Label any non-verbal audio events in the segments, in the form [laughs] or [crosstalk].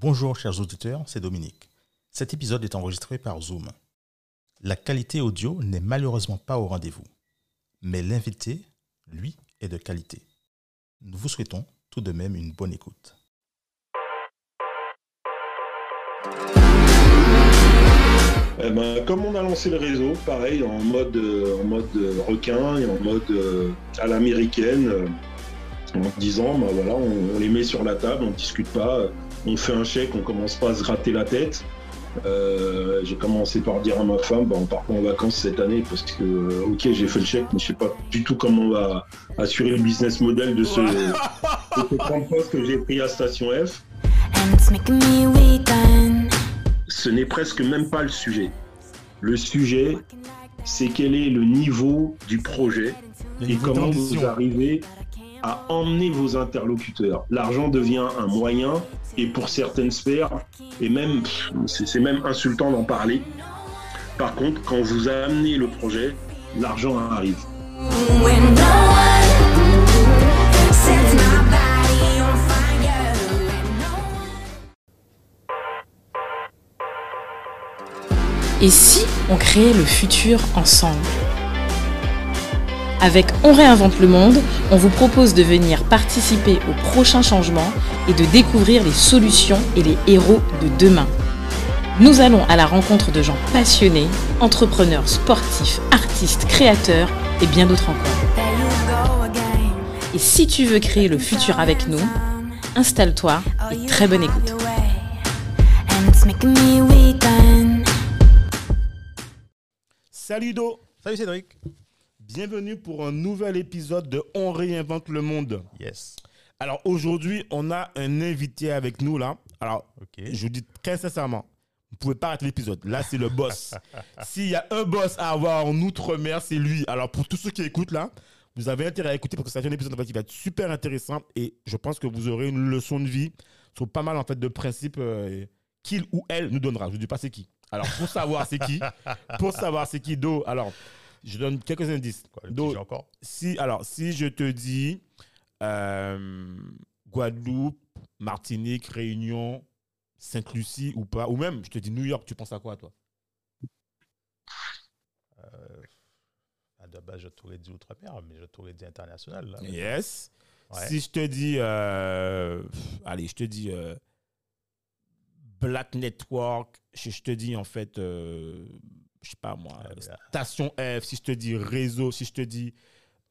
Bonjour chers auditeurs, c'est Dominique. Cet épisode est enregistré par Zoom. La qualité audio n'est malheureusement pas au rendez-vous, mais l'invité, lui, est de qualité. Nous vous souhaitons tout de même une bonne écoute. Eh ben, comme on a lancé le réseau, pareil, en mode, euh, en mode euh, requin et en mode euh, à l'américaine, en disant, bah, voilà, on, on les met sur la table, on discute pas, on fait un chèque, on commence pas à se gratter la tête. Euh, j'ai commencé par dire à ma femme, bah, on part pas en vacances cette année parce que, euh, ok, j'ai fait le chèque, mais je sais pas du tout comment on va assurer le business model de ce, de ce 30 postes que j'ai pris à Station F. and it's making me weak and Ce n'est presque même pas le sujet. Le sujet, c'est quel est le niveau du projet et comment vous arrivez à emmener vos interlocuteurs. L'argent devient un moyen et pour certaines sphères, et même, c'est même insultant d'en parler. Par contre, quand vous amenez le projet, l'argent arrive. Et si on créait le futur ensemble? Avec On réinvente le monde, on vous propose de venir participer aux prochains changements et de découvrir les solutions et les héros de demain. Nous allons à la rencontre de gens passionnés, entrepreneurs, sportifs, artistes, créateurs et bien d'autres encore. Et si tu veux créer le futur avec nous, installe-toi et très bonne écoute. Salut Do, Salut Cédric. Bienvenue pour un nouvel épisode de On réinvente le monde. Yes. Alors aujourd'hui, on a un invité avec nous là. Alors, je vous dis très sincèrement, vous pouvez pas rater l'épisode. Là, c'est le boss. [laughs] S'il y a un boss à avoir en outre-mer, c'est lui. Alors pour tous ceux qui écoutent là, vous avez intérêt à écouter parce que c'est un épisode en fait, qui va être super intéressant et je pense que vous aurez une leçon de vie sur pas mal en fait de principes euh, qu'il ou elle nous donnera. Je vous dis pas c'est qui. Alors pour savoir c'est qui, pour savoir c'est qui Do, alors je donne quelques indices. Quoi, le petit Do, jeu encore si, alors, si je te dis euh, Guadeloupe, Martinique, Réunion, Sainte-Lucie ou pas, ou même je te dis New York, tu penses à quoi toi? À la base, je t'aurais dit outre-mer, mais je t'aurais dit international. Là. Yes. Ouais. Si je te dis, euh, pff, allez, je te dis euh, Black Network, je, je te dis en fait, euh, je sais pas moi, Ah. Station F, si je te dis réseau, si je te dis,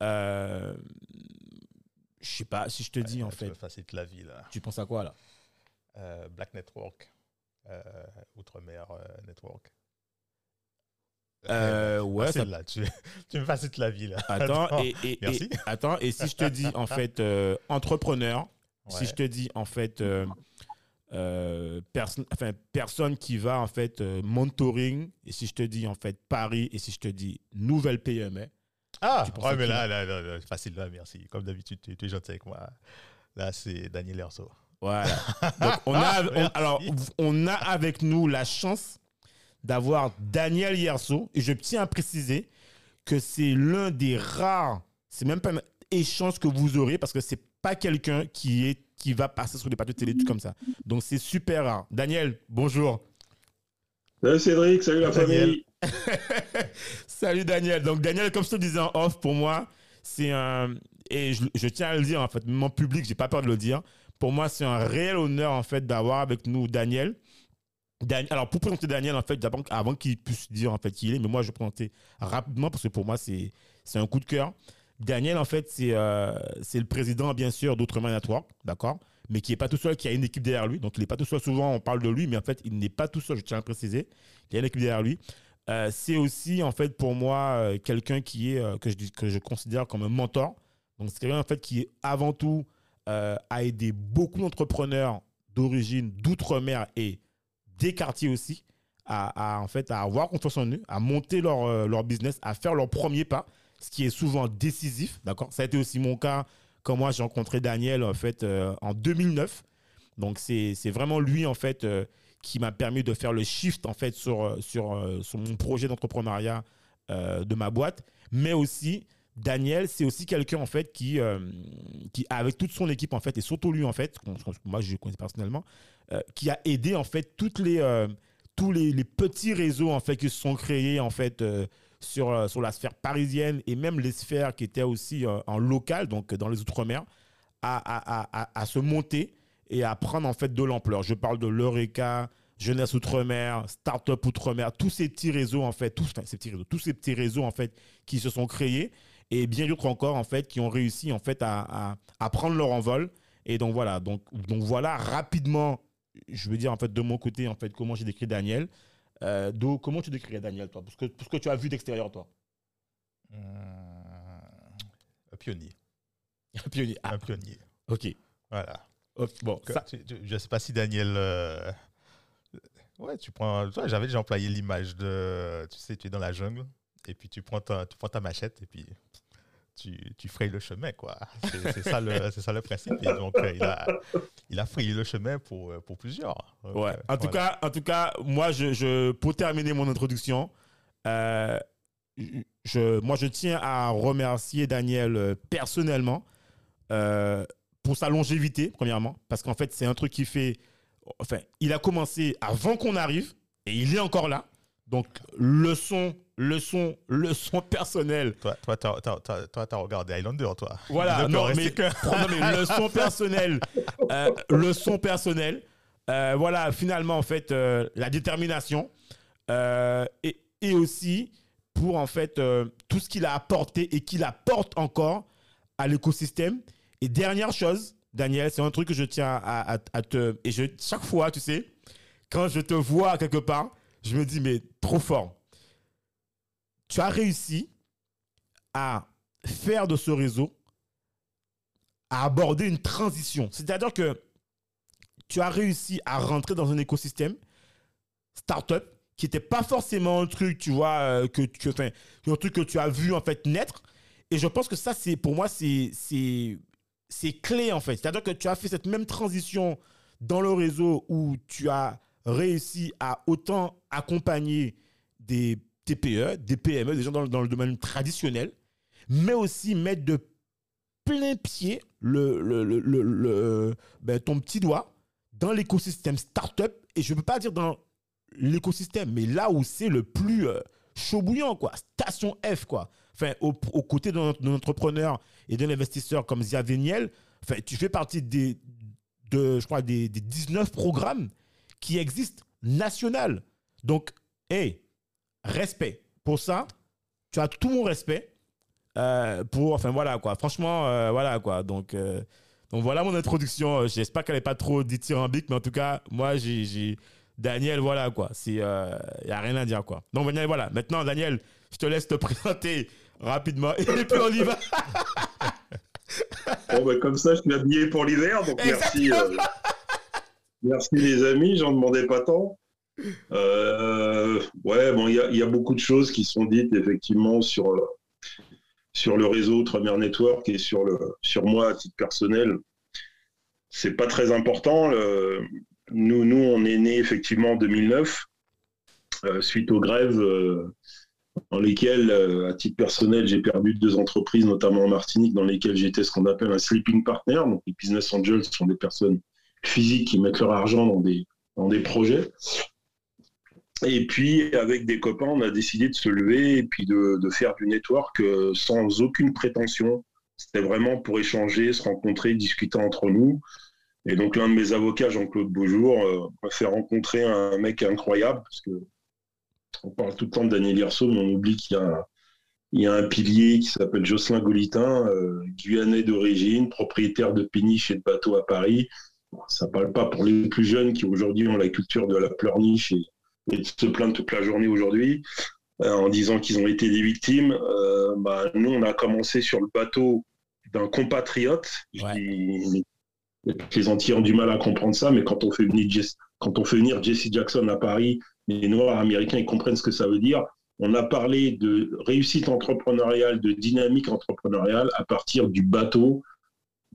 euh, je sais pas, si je te dis en tu fait, me facilites la vie là. tu penses à quoi là? Euh, Black Network, euh, Outre-mer euh, Network. Ouais, ça- là, tu, [laughs] tu me facilites la vie là. Attends, et, et- et- Merci. attends, et si je te dis en [laughs] fait entrepreneur, si je te dis en fait euh, euh, perso- enfin, personne qui va en fait euh, mentoring, et si je te dis en fait Paris, et si je te dis nouvelle PME, Ah, ouais, mais là, là, là, là, facile là, merci. Comme d'habitude, tu, tu es gentil avec moi. Là, c'est Daniel Erso. voilà. [laughs] Donc on a, on- Merci. alors on a avec nous la chance d'avoir Daniel Yerso, et je tiens à préciser que c'est l'un des rares, c'est même pas un échange que vous aurez parce que c'est pas quelqu'un qui est qui va passer sur des plateaux de télé tout comme ça. Donc c'est super rare. Daniel, bonjour. Salut Cédric, salut la Daniel. famille. [laughs] Salut Daniel. Donc Daniel, comme je te disais en off, pour moi, c'est un et je, je tiens à le dire en fait, même en public, j'ai pas peur de le dire. Pour moi, c'est un réel honneur en fait d'avoir avec nous Daniel. Dan- Alors pour présenter Daniel en fait, avant qu'il puisse dire en fait qui il est, mais moi je vais présenter rapidement parce que pour moi c'est c'est un coup de cœur. Daniel en fait c'est euh, le président bien sûr d'Outre-mer Network, d'accord, mais qui est pas tout seul, qui a une équipe derrière lui. Donc il n'est pas tout seul. Souvent on parle de lui, mais en fait il n'est pas tout seul. Je tiens à préciser. Il y a une équipe derrière lui. Euh, c'est aussi en fait pour moi euh, quelqu'un qui est euh, que, je, que je considère comme un mentor. Donc c'est quelqu'un en fait qui avant tout a aidé beaucoup d'entrepreneurs d'origine d'outre-mer et des quartiers aussi à, à, en fait à avoir confiance en eux, à monter leur, leur business, à faire leur premier pas, ce qui est souvent décisif. D'accord, ça a été aussi mon cas quand moi j'ai rencontré Daniel en fait euh, en 2009. Donc c'est vraiment lui en fait euh, qui m'a permis de faire le shift en fait sur, euh, sur, sur mon projet d'entrepreneuriat de ma boîte, mais aussi Daniel, c'est aussi quelqu'un en fait qui, qui, avec toute son équipe en fait, et surtout lui en fait, moi je le connais personnellement, qui a aidé en fait toutes les, tous les, les petits réseaux en fait qui se sont créés en fait sur, euh, sur la sphère parisienne et même les sphères qui étaient aussi euh, en local, donc dans les outre-mer, à, à, à, se monter et à prendre en fait de l'ampleur. Je parle de l'Eureka, Jeunesse Outre-mer, Startup Outre-mer, tous ces petits réseaux en fait, tous, ces petits réseaux, tous ces petits réseaux en fait qui se sont créés et bien d'autres encore en fait qui ont réussi en fait à, à, à prendre leur envol. Et donc voilà, donc, donc voilà rapidement, je veux dire en fait de mon côté en fait comment j'ai décrit Daniel. Euh, Do, comment tu décrirais Daniel toi, parce que, parce que tu as vu d'extérieur toi. Hum, un pionnier. Un pionnier. Ah, Un pionnier. ok. Voilà. Bon, Que- ça, tu- tu- je ne sais pas si Daniel. euh, Ouais, tu prends. toi, J'avais déjà employé l'image de. Tu sais, tu es dans la jungle et puis tu prends ta, tu prends ta machette et puis tu, tu frayes le chemin, quoi. C'est ça, le- ça le principe. Et donc, euh, il, a, il a frayé le chemin pour, euh, pour plusieurs. Donc, Ouais. euh, En tout cas, en tout cas, moi, je, je- pour terminer mon introduction, euh, je, moi, je tiens à remercier Daniel euh, personnellement euh, pour sa longévité, premièrement, parce qu'en fait, c'est un truc qui fait. Enfin, il a commencé avant qu'on arrive et il est encore là. Donc, leçon, leçon, leçon personnelle Toi, toi, t'as, t'as- t'as- toi, t'as regardé Highlander, toi. voilà, non, reste mais, que- [laughs] non, mais leçon personnelle. Euh, leçon personnelle. Euh, voilà, finalement, en fait, euh, la détermination. euh, et, et aussi pour, en fait, euh, tout ce qu'il a apporté et qu'il apporte encore à l'écosystème. Et dernière chose, Daniel, c'est un truc que je tiens à, à- à te. Et je, chaque fois, tu sais, quand je te vois quelque part, je me dis, mais trop fort. Tu as réussi à faire de ce réseau, à aborder une transition. C'est-à-dire que tu as réussi à rentrer dans un écosystème startup qui n'était pas forcément un truc, tu vois, euh, que, que, un truc que tu as vu en fait naître. Et je pense que ça, c'est pour moi, c'est c'est clé en fait. C'est-à-dire que tu as fait cette même transition dans le réseau où tu as réussi à autant accompagner des TPE, des PME, des gens dans, le- dans le domaine traditionnel, mais aussi mettre de plein pied le, le, le- le- ben, ton petit doigt dans l'écosystème startup. Et je ne peux pas dire dans l'écosystème, mais là où c'est le plus euh, chaud bouillant, quoi. Station F, quoi. Enfin, au- aux côtés d'un d'un entrepreneur et d'un investisseur comme Zia Véniel, enfin, tu fais partie des, de, je crois, des, des 19 programmes qui existent national. Donc, hey, respect. Pour ça, tu as tout mon respect. Euh, pour, enfin voilà quoi. Franchement, euh, voilà quoi. Donc, euh, donc voilà mon introduction. J'espère qu'elle n'est pas trop dithyrambique, mais en tout cas, moi, j'ai, Daniel, voilà quoi. Il y a rien à dire quoi. Donc Daniel, voilà. Maintenant, Daniel, je te laisse te [laughs] présenter rapidement et puis on y va. [laughs] Bon, bah, comme ça, je suis habillé pour l'hiver, donc merci. Merci les amis, j'en demandais pas tant. Euh, ouais, bon, il y a, beaucoup de choses qui sont dites effectivement sur, euh, sur le réseau Outre-mer Network et sur, le, sur moi à titre personnel. C'est pas très important. le- nous, nous, on est né effectivement en 2009, euh, suite aux grèves euh, dans lesquelles, à titre personnel, j'ai perdu deux entreprises, notamment en Martinique, dans lesquelles j'étais ce qu'on appelle un sleeping partner. Donc, les business angels sont des personnes physiques qui mettent leur argent dans des, dans des projets. Et puis, avec des copains, on a décidé de se lever et puis de, de faire du network euh, sans aucune prétention. C'était vraiment pour échanger, se rencontrer, discuter entre nous. Et donc, l'un de mes avocats, Jean-Claude Beaujour, euh, m'a fait rencontrer un mec incroyable parce que on parle tout le temps de Daniel Hirso, mais on oublie qu'il y a un, il y a un pilier qui s'appelle Jocelyn Golitin, euh, guyanais d'origine, propriétaire de péniches et de bateaux à Paris. Ça parle pas pour les plus jeunes qui aujourd'hui ont la culture de la pleurniche et, et de se plaindre toute la journée aujourd'hui euh, en disant qu'ils ont été des victimes. Euh, bah, nous, on a commencé sur le bateau d'un compatriote. Ouais. les Antillais ont du mal à comprendre ça, mais quand on fait venir Jesse, quand on fait venir Jesse Jackson à Paris, les Noirs américains ils comprennent ce que ça veut dire. On a parlé de réussite entrepreneuriale, de dynamique entrepreneuriale à partir du bateau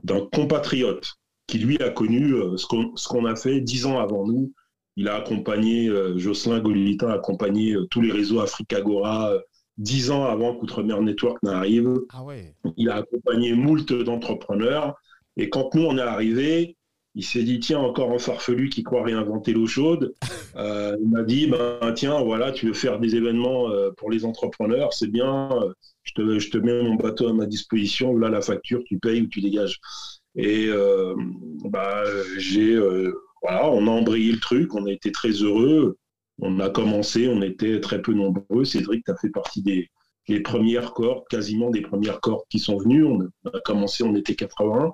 d'un compatriote qui lui a connu euh, ce qu'on a fait dix ans avant nous. Il a accompagné, euh, Jocelyn Golitin a accompagné euh, tous les réseaux Africagora, dix ans avant qu'Outremer Network n'arrive. Ah ouais. Il a accompagné moult d'entrepreneurs. Et quand nous, on est arrivé, il s'est dit, tiens, encore un farfelu qui croit réinventer l'eau chaude. [laughs] Euh, il m'a dit, ben, tiens, voilà, tu veux faire des événements pour les entrepreneurs, c'est bien, je, te, je te mets mon bateau à ma disposition, là, la facture, tu payes ou tu dégages. Et euh, bah, j'ai, euh, voilà, on a embrayé le truc, on a été très heureux. On a commencé, on était très peu nombreux. Cédric, tu as fait partie des, premières cohortes, quasiment des premières cohortes qui sont venues. On a commencé, on était 80.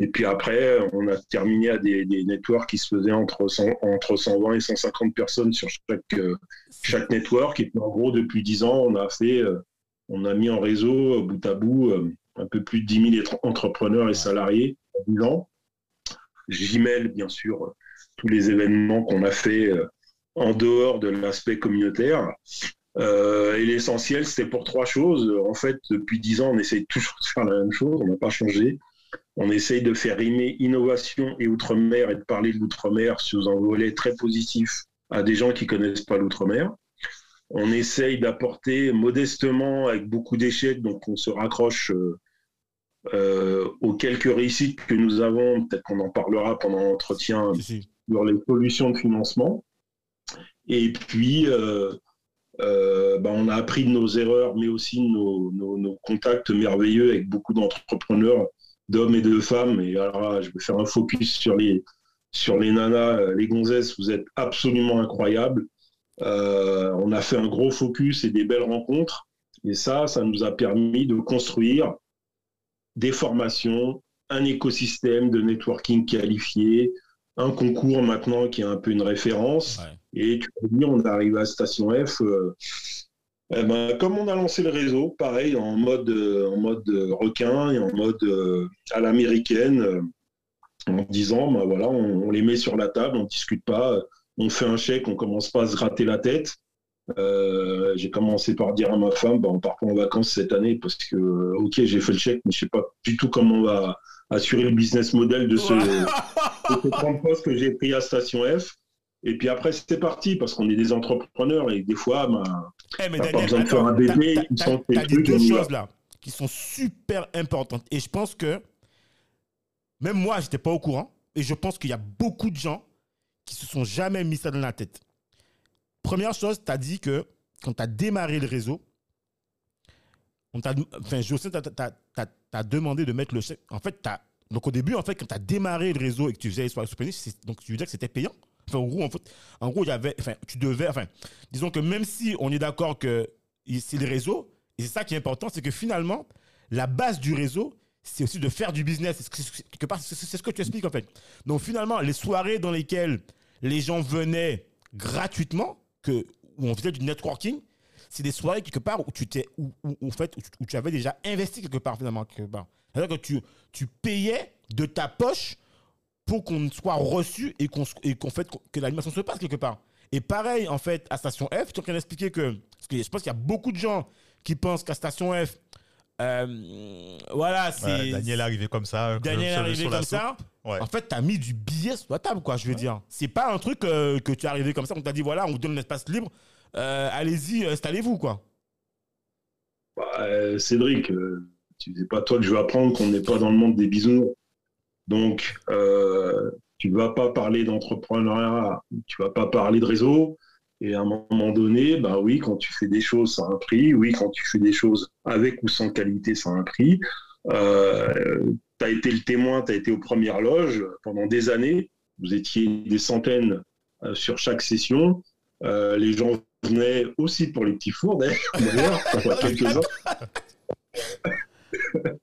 Et puis après, on a terminé à des, des networks qui se faisaient entre, 100 entre 120 et 150 personnes sur chaque, euh, chaque network. Et puis en gros, depuis 10 ans, on a fait, on a mis en réseau, bout à bout, un peu plus de 10 000 étr- entrepreneurs et salariés en 10 ans. J'y bien sûr, tous les événements qu'on a fait euh, en dehors de l'aspect communautaire. Euh, et l'essentiel, c'était pour trois choses. En fait, depuis 10 ans, on essaye toujours de faire la même chose, on n'a pas changé. On essaye de faire rimer innovation et outre-mer et de parler de l'outre-mer sous un volet très positif à des gens qui connaissent pas l'outre-mer. On essaye d'apporter modestement, avec beaucoup d'échecs, donc on se raccroche euh, euh, aux quelques réussites que nous avons. Peut-être qu'on en parlera pendant l'entretien Si, sur les solutions de financement. Et puis, euh, euh, bah, on a appris de nos erreurs, mais aussi de nos, nos- nos contacts merveilleux avec beaucoup d'entrepreneurs, d'hommes et de femmes. Et alors je vais faire un focus sur les, sur les nanas, les gonzesses, vous êtes absolument incroyables. Euh, on a fait un gros focus et des belles rencontres. Et ça, ça nous a permis de construire des formations, un écosystème de networking qualifié, un concours maintenant qui est un peu une référence. Ouais. Et tu as dit, on est arrivé à Station F. euh, eh ben, comme on a lancé le réseau, pareil, en mode, euh, en mode euh, requin et en mode euh, à l'américaine, en disant, ben voilà, on, on les met sur la table, on ne discute pas, on fait un chèque, on commence pas à se gratter la tête. Euh, j'ai commencé par dire à ma femme, ben, on part pas en vacances cette année parce que, euh, ok, j'ai fait le chèque, mais je sais pas du tout comment on va assurer le business model de ce, de ce 30 postes que j'ai pris à Station F. Et puis après, c'était parti parce qu'on est des entrepreneurs et des fois, ben, Eh, mais T'as pas besoin de faire un bébé, t'as- t'as- t'as trucs, deux choses là qui sont super importantes. Et je pense que même moi, j'étais pas au courant. Et je pense qu'il y a beaucoup de gens qui se sont jamais mis ça dans la tête. Première chose, tu as dit que quand tu as démarré le réseau, on t'a, enfin, demandé de mettre le chèque. En fait, t'as- donc au début, en fait, quand tu as démarré le réseau et que tu faisais les soirées donc tu veux dire que c'était payant? En gros, en, gros, y avait, enfin, tu devais, enfin, disons que même si on est d'accord que c'est le réseau, et c'est ça qui est important, c'est que finalement, la base du réseau, c'est aussi de faire du business. Quelque part, c'est ce que tu expliques en fait. Donc finalement, les soirées dans lesquelles les gens venaient gratuitement, où on faisait du networking, c'est des soirées quelque part où tu t'es, où, où- avais déjà investi quelque part finalement quelque part. C'est-à-dire que tu, payais de ta poche pour qu'on soit reçu et qu'on et qu'on fait que l'animation se passe quelque part. Et pareil en fait à Station F, tu es en train d'expliquer que parce que je pense qu'il y a beaucoup de gens qui pensent qu'à Station F, euh, voilà, c'est Ouais, Daniel est arrivé comme ça. euh, Daniel est arrivé comme ça. Ouais. En fait, tu as mis du billet sur la table, quoi, je veux dire. C'est pas un truc euh, que tu es arrivé comme ça, on t'a dit, voilà, on vous donne un espace libre, euh, allez-y, installez-vous, quoi. Bah, euh, Cédric, euh, tu sais pas toi que je vais apprendre qu'on n'est pas dans le monde des bisounours. Donc, euh, tu vas pas parler d'entrepreneuriat, tu vas pas parler de réseau. Et à un moment donné, bah oui, quand tu fais des choses, ça a un prix. Oui, quand tu fais des choses avec ou sans qualité, ça a un prix. Euh, tu as été le témoin, tu as été aux premières loges pendant des années. Vous étiez des centaines euh, sur chaque session. Euh, les gens venaient aussi pour les petits fours, d'ailleurs, [laughs] quelques-uns. [laughs]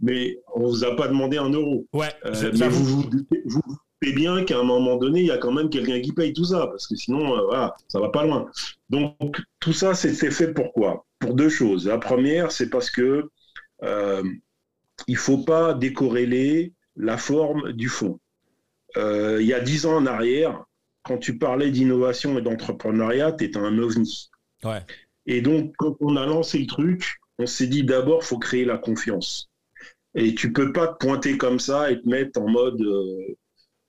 Mais on vous a pas demandé un euro. Ouais, Euh, je- mais j'avoue. vous vous doutez- vous bien qu'à un moment donné, il y a quand même quelqu'un qui paye tout ça, parce que sinon, euh, voilà, ça va pas loin. Donc, tout ça, c'était fait pourquoi Pour deux choses. La première, c'est parce que euh, il faut pas décorréler la forme du fond. Euh, il y a dix ans en arrière, quand tu parlais d'innovation et d'entrepreneuriat, tu étais un ovni. Ouais. Et donc, quand on a lancé le truc, on s'est dit d'abord, faut créer la confiance. Et tu peux pas te pointer comme ça et te mettre en mode euh,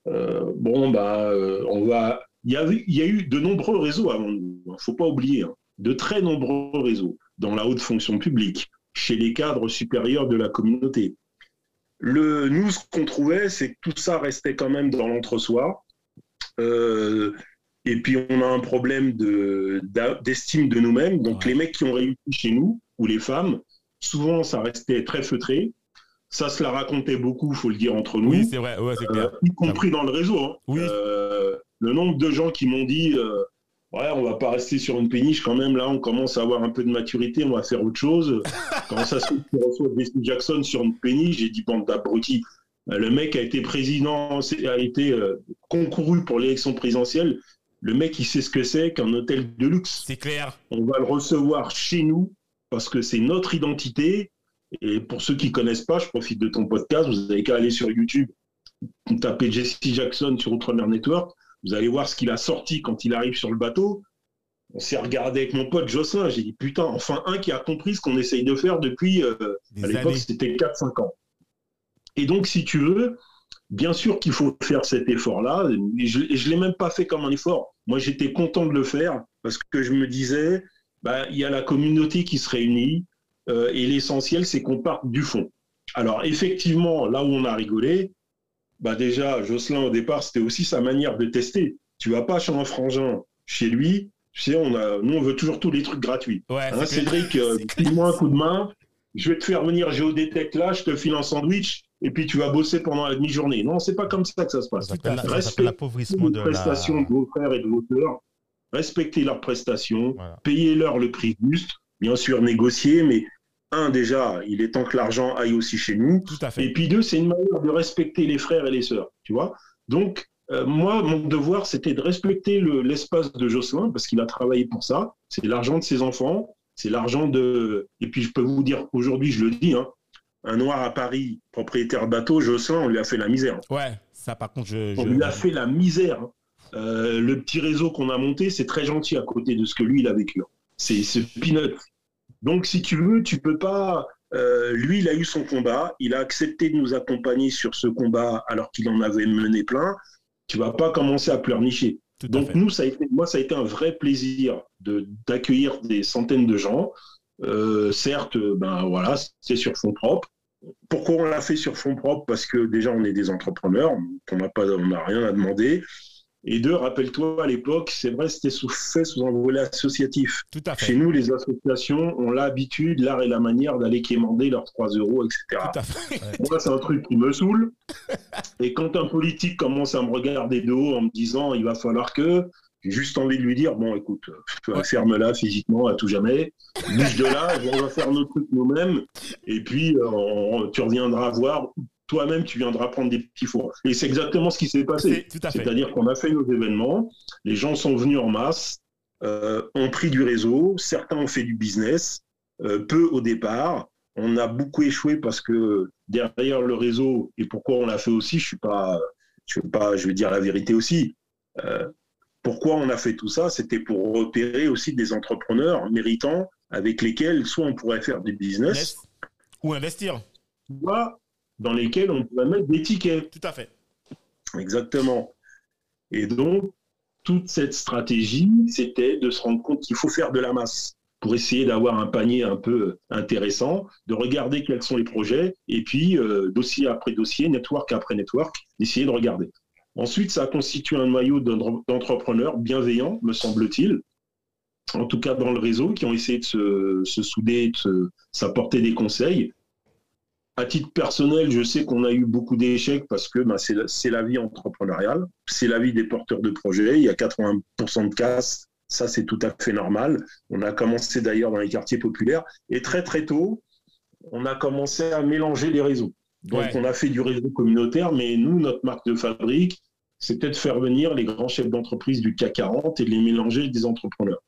bon bah euh, on va. Il y, a, il y a eu de nombreux réseaux avant nous. hein, Faut pas oublier, hein, de très nombreux réseaux. dans la haute fonction publique, chez les cadres supérieurs de la communauté. Le, nous, ce qu'on trouvait, c'est que tout ça restait quand même dans l'entre-soi. Euh, et puis, on a un problème de- d'estime de, nous-mêmes. Donc, Ouais. les mecs qui ont réussi chez nous, ou les femmes, souvent, ça restait très feutré. Ça se la racontait beaucoup, faut le dire entre nous. Oui, c'est vrai, ouais, c'est Euh, clair. y compris dans le réseau. hein. Oui. Euh, le nombre de gens qui m'ont dit euh, Ouais, on va pas rester sur une péniche quand même, là, on commence à avoir un peu de maturité, on va faire autre chose. [laughs] Quand ça se qu'on reçoit Jesse Jackson sur une péniche, j'ai dit Bande d'abrutis. Euh, Le mec a été président, a été euh, concouru pour l'élection présidentielle. Le mec, il sait ce que c'est qu'un hôtel de luxe C'est clair. on va le recevoir chez nous parce que c'est notre identité. Et pour ceux qui connaissent pas, je profite de ton podcast, vous avez qu'à aller sur YouTube, taper Jesse Jackson sur Outre-mer Network, vous allez voir ce qu'il a sorti quand il arrive sur le bateau. On s'est regardé avec mon pote Jocelyn, j'ai dit putain, enfin un qui a compris ce qu'on essaye de faire depuis, euh, à l'époque c'était 4-5 ans. Et donc si tu veux, bien sûr qu'il faut faire cet effort-là, et je ne l'ai même pas fait comme un effort. Moi j'étais content de le faire parce que je me disais, bah, il y a la communauté qui se réunit et l'essentiel, c'est qu'on parte du fond. Alors, effectivement, là où on a rigolé, bah, déjà, Jocelyn, au départ, c'était aussi sa manière de tester. Tu vas pas chez un frangin, chez lui, tu sais, on a, nous, on veut toujours tous les trucs gratuits. Ouais, Hein. Cédric, [laughs] euh, file-moi un coup de main, je vais te faire venir Géodétech là, je te file un sandwich, et puis tu vas bosser pendant la demi-journée. Non, c'est pas comme ça que ça se passe s'appelle l'appauvrissement les de la. prestations de vos frères et de vos sœurs, respectez leurs prestations, Voilà. payez-leur le prix juste, bien sûr négocier, mais un déjà, il est temps que l'argent aille aussi chez nous, Tout à fait. et puis deux, c'est une manière de respecter les frères et les sœurs, tu vois. Donc, euh, moi, mon devoir, c'était de respecter le- l'espace de Jocelyn, parce qu'il a travaillé pour ça, c'est l'argent de ses enfants, c'est l'argent de... Et puis, je peux vous dire, aujourd'hui, je le dis, hein, un noir à Paris, propriétaire de bateau, Jocelyn, on lui a fait la misère. Ouais, ça par contre, je. On je- lui a fait la misère. hein. Euh, le petit réseau qu'on a monté, c'est très gentil à côté de ce que lui, il a vécu. C'est c'est peanut. Donc, si tu veux, tu peux pas. euh, lui, il a eu son combat. Il a accepté de nous accompagner sur ce combat alors qu'il en avait mené plein. Tu vas pas commencer à pleurnicher. Tout Donc, nous, ça a été, moi, ça a été un vrai plaisir de- d'accueillir des centaines de gens. Euh, certes, ben voilà, c'est sur fonds propres. Pourquoi on l'a fait sur fonds propres Parce que déjà, on est des entrepreneurs, on n'a pas, on n'a rien à demander. Et deux, rappelle-toi, à l'époque, c'est vrai, c'était sous, fait sous un volet associatif. Tout à Chez nous, les associations ont l'habitude, l'art et la manière d'aller quémander leurs 3 euros, etc. Tout à fait. Moi, c'est un truc qui me saoule. Et quand un politique commence à me regarder de haut en me disant il va falloir que, j'ai juste envie de lui dire bon, écoute, euh, Ouais. ferme-la physiquement à tout jamais, bouge de là, on va faire nos trucs nous-mêmes, et puis euh, on- tu reviendras voir. Toi-même, tu viendras prendre des petits fours. Et c'est exactement ce qui s'est passé. C'est-à-dire qu'on a fait nos événements, les gens sont venus en masse, euh, ont pris du réseau, certains ont fait du business, euh, peu au départ. On a beaucoup échoué parce que derrière le réseau, et pourquoi on l'a fait aussi, je suis pas, je vais pas, je vais dire la vérité aussi. Euh, pourquoi on a fait tout ça C'était pour repérer aussi des entrepreneurs méritants avec lesquels soit on pourrait faire du business, Yes. Ou investir. soit dans lesquels on pourrait mettre des tickets. Tout à fait. Exactement. Et donc, toute cette stratégie, c'était de se rendre compte qu'il faut faire de la masse pour essayer d'avoir un panier un peu intéressant, de regarder quels sont les projets, et puis euh, dossier après dossier, network après network, essayer de regarder. Ensuite, ça constitue un noyau d'en- d'entrepreneurs bienveillants, me semble-t-il, en tout cas dans le réseau, qui ont essayé de se, se souder, de s'apporter des conseils. À titre personnel, je sais qu'on a eu beaucoup d'échecs parce que ben, c'est la, vie entrepreneuriale, c'est la vie des porteurs de projets. Il y a 80% de casse, ça c'est tout à fait normal. On a commencé d'ailleurs dans les quartiers populaires et très très tôt, on a commencé à mélanger les réseaux. Donc Ouais. on a fait du réseau communautaire, mais nous, notre marque de fabrique, c'était de faire venir les grands chefs d'entreprise du CAC 40 et de les mélanger avec des entrepreneurs.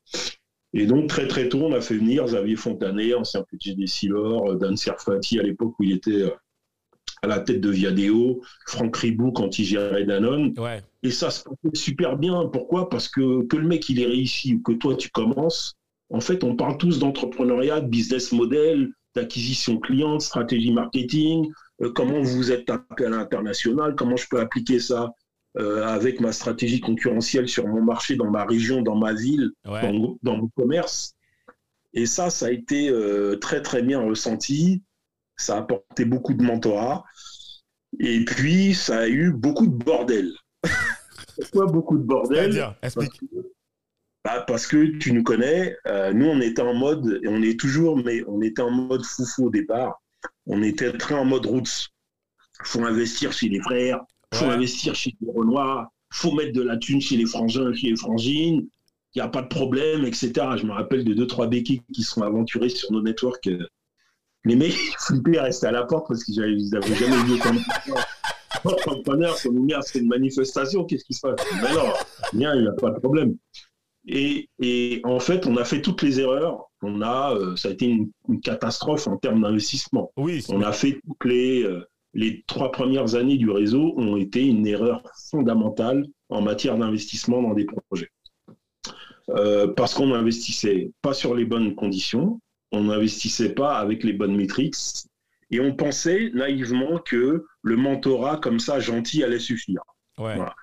Et donc, très très tôt, on a fait venir Xavier Fontanet, ancien PDG Silor, euh, Dan Serfati à l'époque où il était euh, à la tête de Viadeo, Franck Ribou quand il gérait Danone. Ouais. Et ça se passait super bien. Pourquoi? Parce que que le mec il est réussi ou que toi tu commences, en fait, on parle tous d'entrepreneuriat, de business model, d'acquisition client, de stratégie marketing, euh, comment vous êtes tapé à l'international, comment je peux appliquer ça? Euh, avec ma stratégie concurrentielle sur mon marché, dans ma région, dans ma ville, Ouais. dans, dans mon commerce. Et ça, ça a été euh, très très bien ressenti. Ça a apporté beaucoup de mentorat. Et puis, ça a eu beaucoup de bordel. [laughs] Pourquoi beaucoup de bordel? Explique. bah, parce que tu nous connais, euh, nous on était en mode, et on est toujours, mais on était en mode foufou au départ. On était très en mode roots. Faut investir chez les frères, faut Ouais. investir chez les Renoirs, faut mettre de la thune chez les frangins, chez les frangines. Il n'y a pas de problème, etc. Je me rappelle de deux, trois béquilles qui se sont aventurés sur nos networks. Les mecs, [laughs] ils flippaient, restaient à la porte parce qu'ils n'avaient jamais vu met à faire une manifestation, qu'est-ce qui se passe? Mais non, rien, il n'y a pas de problème. Et, et en fait, on a fait toutes les erreurs. On a, euh, ça a été une, une catastrophe en termes d'investissement. Oui, On a fait toutes les, euh, les trois premières années du réseau ont été une erreur fondamentale en matière d'investissement dans des projets. Euh, parce qu'on n'investissait pas sur les bonnes conditions, on n'investissait pas avec les bonnes métriques, et on pensait naïvement que le mentorat comme ça gentil allait suffire. ouais. Voilà.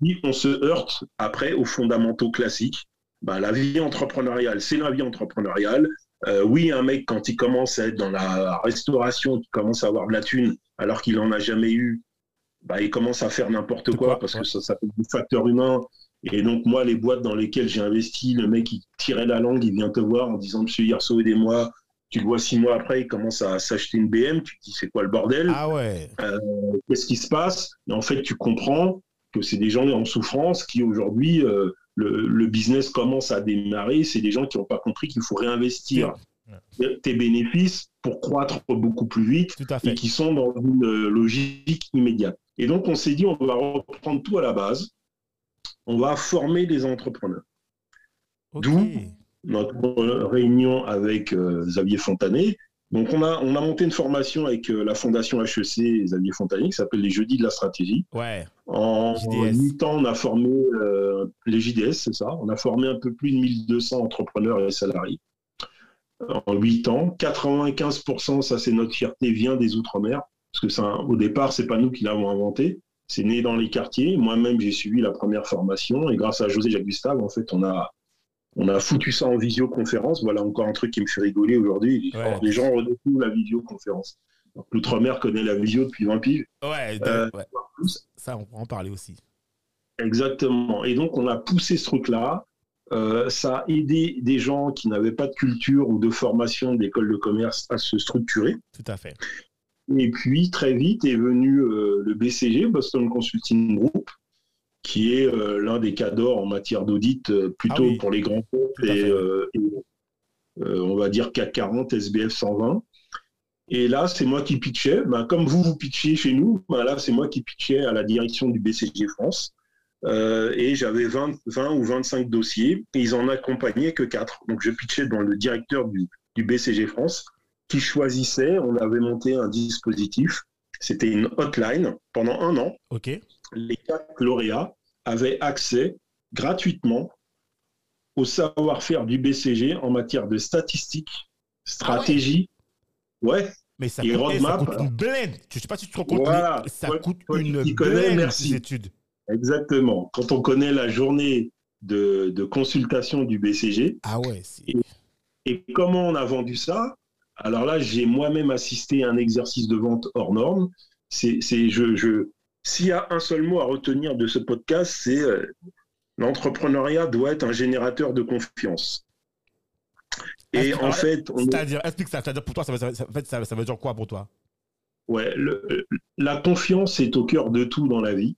Puis on se heurte après aux fondamentaux classiques. Bah, la vie entrepreneuriale, c'est la vie entrepreneuriale. Euh, oui, un mec, quand il commence à être dans la restauration, qui commence à avoir de la thune, alors qu'il n'en a jamais eu, bah, il commence à faire n'importe quoi, quoi, parce ouais. que ça s'appelle du facteur humain. Et donc, moi, les boîtes dans lesquelles j'ai investi, le mec, il tirait la langue, il vient te voir en disant Monsieur Hirso, aidez-moi. Tu le vois six mois après, il commence à s'acheter une BM. Tu te dis C'est quoi le bordel Ah ouais. qu'est-ce qui se passe? Et en fait, tu comprends que c'est des gens en souffrance qui aujourd'hui, euh, le, le business commence à démarrer. C'est des gens qui n'ont pas compris qu'il faut réinvestir tes bénéfices pour croître beaucoup plus vite Tout à et qui sont dans une euh, logique immédiate. Et donc, on s'est dit, on va reprendre tout à la base. On va former des entrepreneurs. D'où notre réunion avec euh, Xavier Fontanet. Donc, on a, on a monté une formation avec euh, la fondation HEC et Xavier Fontanet qui s'appelle les Jeudis de la stratégie. Ouais. En. 8 ans, on a formé euh, les JDS, c'est ça. On a formé un peu plus de 1200 entrepreneurs et salariés. En 8 ans, 95%, ça c'est notre fierté, vient des Outre-mer. Parce que ça, au départ, c'est pas nous qui l'avons inventé. C'est né dans les quartiers. Moi-même, j'ai suivi la première formation. Et grâce à José Jacques Gustave, en fait, on a, on a foutu ça en visioconférence. Voilà encore un truc qui me fait rigoler aujourd'hui. Ouais. Les gens redécouvrent la visioconférence. L'Outre-mer connaît la visio depuis 20 piges. Ouais, de- Euh, ouais. Ça, on pourra en parler aussi. Exactement. Et donc, on a poussé ce truc-là. Euh, ça a aidé des gens qui n'avaient pas de culture ou de formation d'école de commerce à se structurer. Tout à fait. Et puis, très vite est venu euh, le BCG, Boston Consulting Group, qui est euh, l'un des cadors en matière d'audit, plutôt Ah oui. pour les grands comptes et, on va dire CAC 40, SBF 120. Et là, c'est moi qui pitchais. Ben, comme vous, vous pitchiez chez nous, ben là, c'est moi qui pitchais à la direction du BCG France. Euh, et j'avais 20, 20 ou 25 dossiers et ils en accompagnaient que 4. Donc je pitchais dans le directeur du, du BCG France qui choisissait, on avait monté un dispositif, c'était une hotline. Pendant un an, les quatre lauréats avaient accès gratuitement au savoir-faire du BCG en matière de statistiques, stratégie. ouais, Mais ça Et eh, ça roadmap, coûte une blinde. Je sais pas si tu te rends compte, Voilà. mais ça coûte une qui connais, blinde merci. ces études. Exactement. Quand on connaît la journée de, de consultation du BCG, Ah ouais. Et comment on a vendu ça? Alors là, j'ai moi-même assisté à un exercice de vente hors norme. C'est, je, je, s'il y a un seul mot à retenir de ce podcast, c'est euh, l'entrepreneuriat doit être un générateur de confiance. Et en fait, on C'est-à-dire, explique ça. C'est-à-dire, pour toi, ça, veut- ça, ça veut dire quoi pour toi? Ouais, le- la confiance est au cœur de tout dans la vie.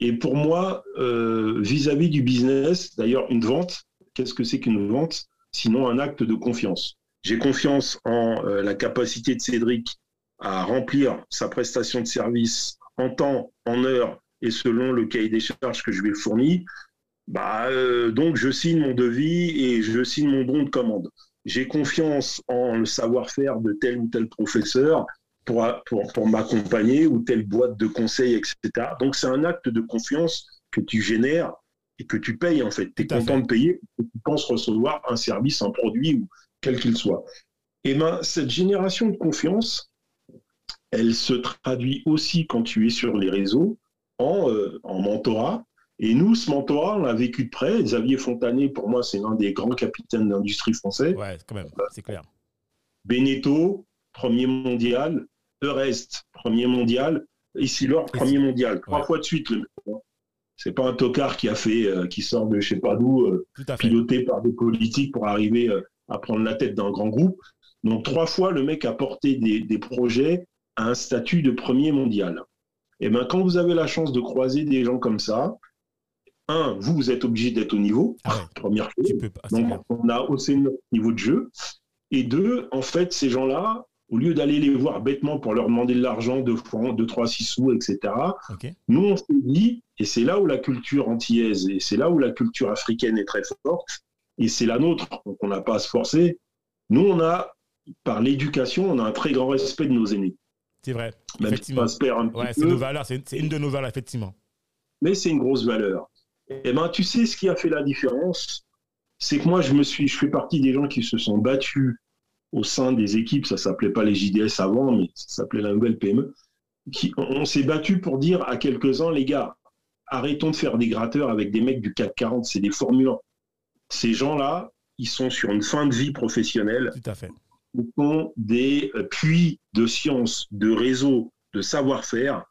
Et pour moi, euh, vis-à-vis du business, d'ailleurs, une vente, qu'est-ce que c'est qu'une vente? Sinon, un acte de confiance. J'ai confiance en euh, la capacité de Cédric à remplir sa prestation de service en temps, en heure et selon le cahier des charges que je lui ai fourni. Bah, euh, donc, je signe mon devis et je signe mon bon de commande. J'ai confiance en le savoir-faire de tel ou tel professeur pour, pour, pour m'accompagner ou telle boîte de conseil, etc. Donc, c'est un acte de confiance que tu génères et que tu payes, en fait. Tu es content fait. de payer et tu penses recevoir un service, un produit, ou quel qu'il soit. Et ben, cette génération de confiance, elle se traduit aussi quand tu es sur les réseaux en, euh, en mentorat Et nous, ce mentorat, on l'a vécu de près. Xavier Fontanet, pour moi, c'est l'un des grands capitaines d'industrie français. Ouais, quand même, c'est clair. Beneteau, premier mondial. Eurest, premier mondial. Isilor, premier mondial. Trois Ouais. fois de suite, le mec. hein. C'est pas un tocard qui a fait, euh, qui sort de je sais pas d'où, euh, piloté par des politiques pour arriver euh, à prendre la tête d'un grand groupe. Donc trois fois, le mec a porté des, des projets à un statut de premier mondial. Et ben quand vous avez la chance de croiser des gens comme ça, un, vous, vous êtes obligé d'être au niveau, Ah ouais, première chose. peux pas. Donc, on a haussé notre niveau de jeu. Et deux, en fait, ces gens-là, au lieu d'aller les voir bêtement pour leur demander de l'argent, deux francs, deux, trois, six sous, etc., nous, on s'est dit, et c'est là où la culture antillaise, et c'est là où la culture africaine est très forte, et c'est la nôtre, donc on n'a pas à se forcer. Nous, on a, par l'éducation, on a un très grand respect de nos aînés. C'est vrai. Même si Effectivement. perd un Ouais, c'est peu, nos valeurs. C'est c'est une de nos valeurs, effectivement. mais c'est une grosse valeur. Et ben, tu sais ce qui a fait la différence, c'est que moi, je me suis, je fais partie des gens qui se sont battus au sein des équipes. Ça s'appelait pas les JDS avant, mais ça s'appelait la nouvelle PME. Qui, on, on s'est battu pour dire à quelques-uns, les gars, arrêtons de faire des gratteurs avec des mecs du 440, c'est des Formule 1. Ces gens-là, ils sont sur une fin de vie professionnelle Tout à fait. ils sont des euh, puits de science, de réseau, de savoir-faire.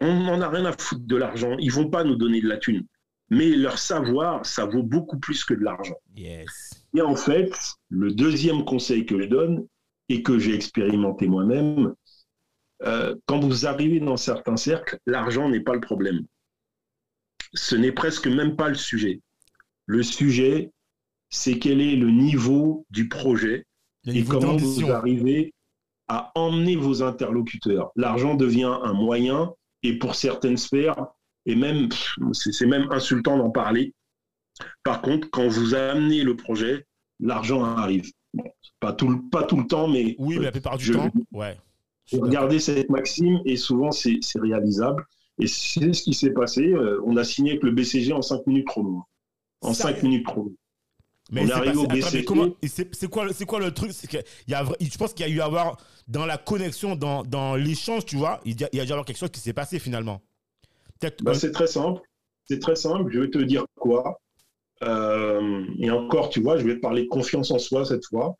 On n'en a rien à foutre de l'argent. Ils vont pas nous donner de la thune. Mais leur savoir, ça vaut beaucoup plus que de l'argent. Yes. Et en fait, le deuxième conseil que je donne, et que j'ai expérimenté moi-même, euh, quand vous arrivez dans certains cercles, l'argent n'est pas le problème. Ce n'est presque même pas le sujet. Le sujet, c'est quel est le niveau du projet et comment vous arrivez à emmener vos interlocuteurs. L'argent devient un moyen et pour certaines sphères, et même, c'est même insultant d'en parler. Par contre, quand vous amenez le projet, l'argent arrive. Bon, pas, tout, le- pas tout le temps, mais Oui, mais la plupart du je- temps, ouais. Regardez cette maxime et souvent c'est réalisable. Et c'est ce qui s'est passé. Euh, On a signé avec le BCG en 5 minutes chrono. En Ça- 5 minutes chrono. Mais On est arrivé au BCG. c'est quoi, quoi le truc? Que y a, Je pense qu'il y a eu à avoir dans la connexion, dans, dans l'échange, tu vois, il y, a, il y a dû avoir quelque chose qui s'est passé finalement. Bah, un- c'est très simple. C'est très simple. Je vais te dire quoi. Euh, et encore, tu vois, je vais parler de confiance en soi cette fois.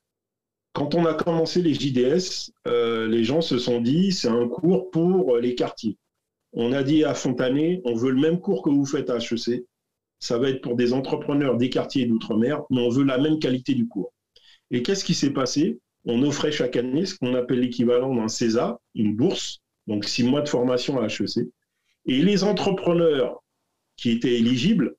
Quand on a commencé les JDS, euh, les gens se sont dit c'est un cours pour euh, les quartiers. On a dit à Fontanet, on veut le même cours que vous faites à HEC. Ça va être pour des entrepreneurs des quartiers d'outre-mer, mais on veut la même qualité du cours. Et qu'est-ce qui s'est passé? On offrait chaque année ce qu'on appelle l'équivalent d'un CESA, une bourse, donc six mois de formation à HEC. Et les entrepreneurs qui étaient éligibles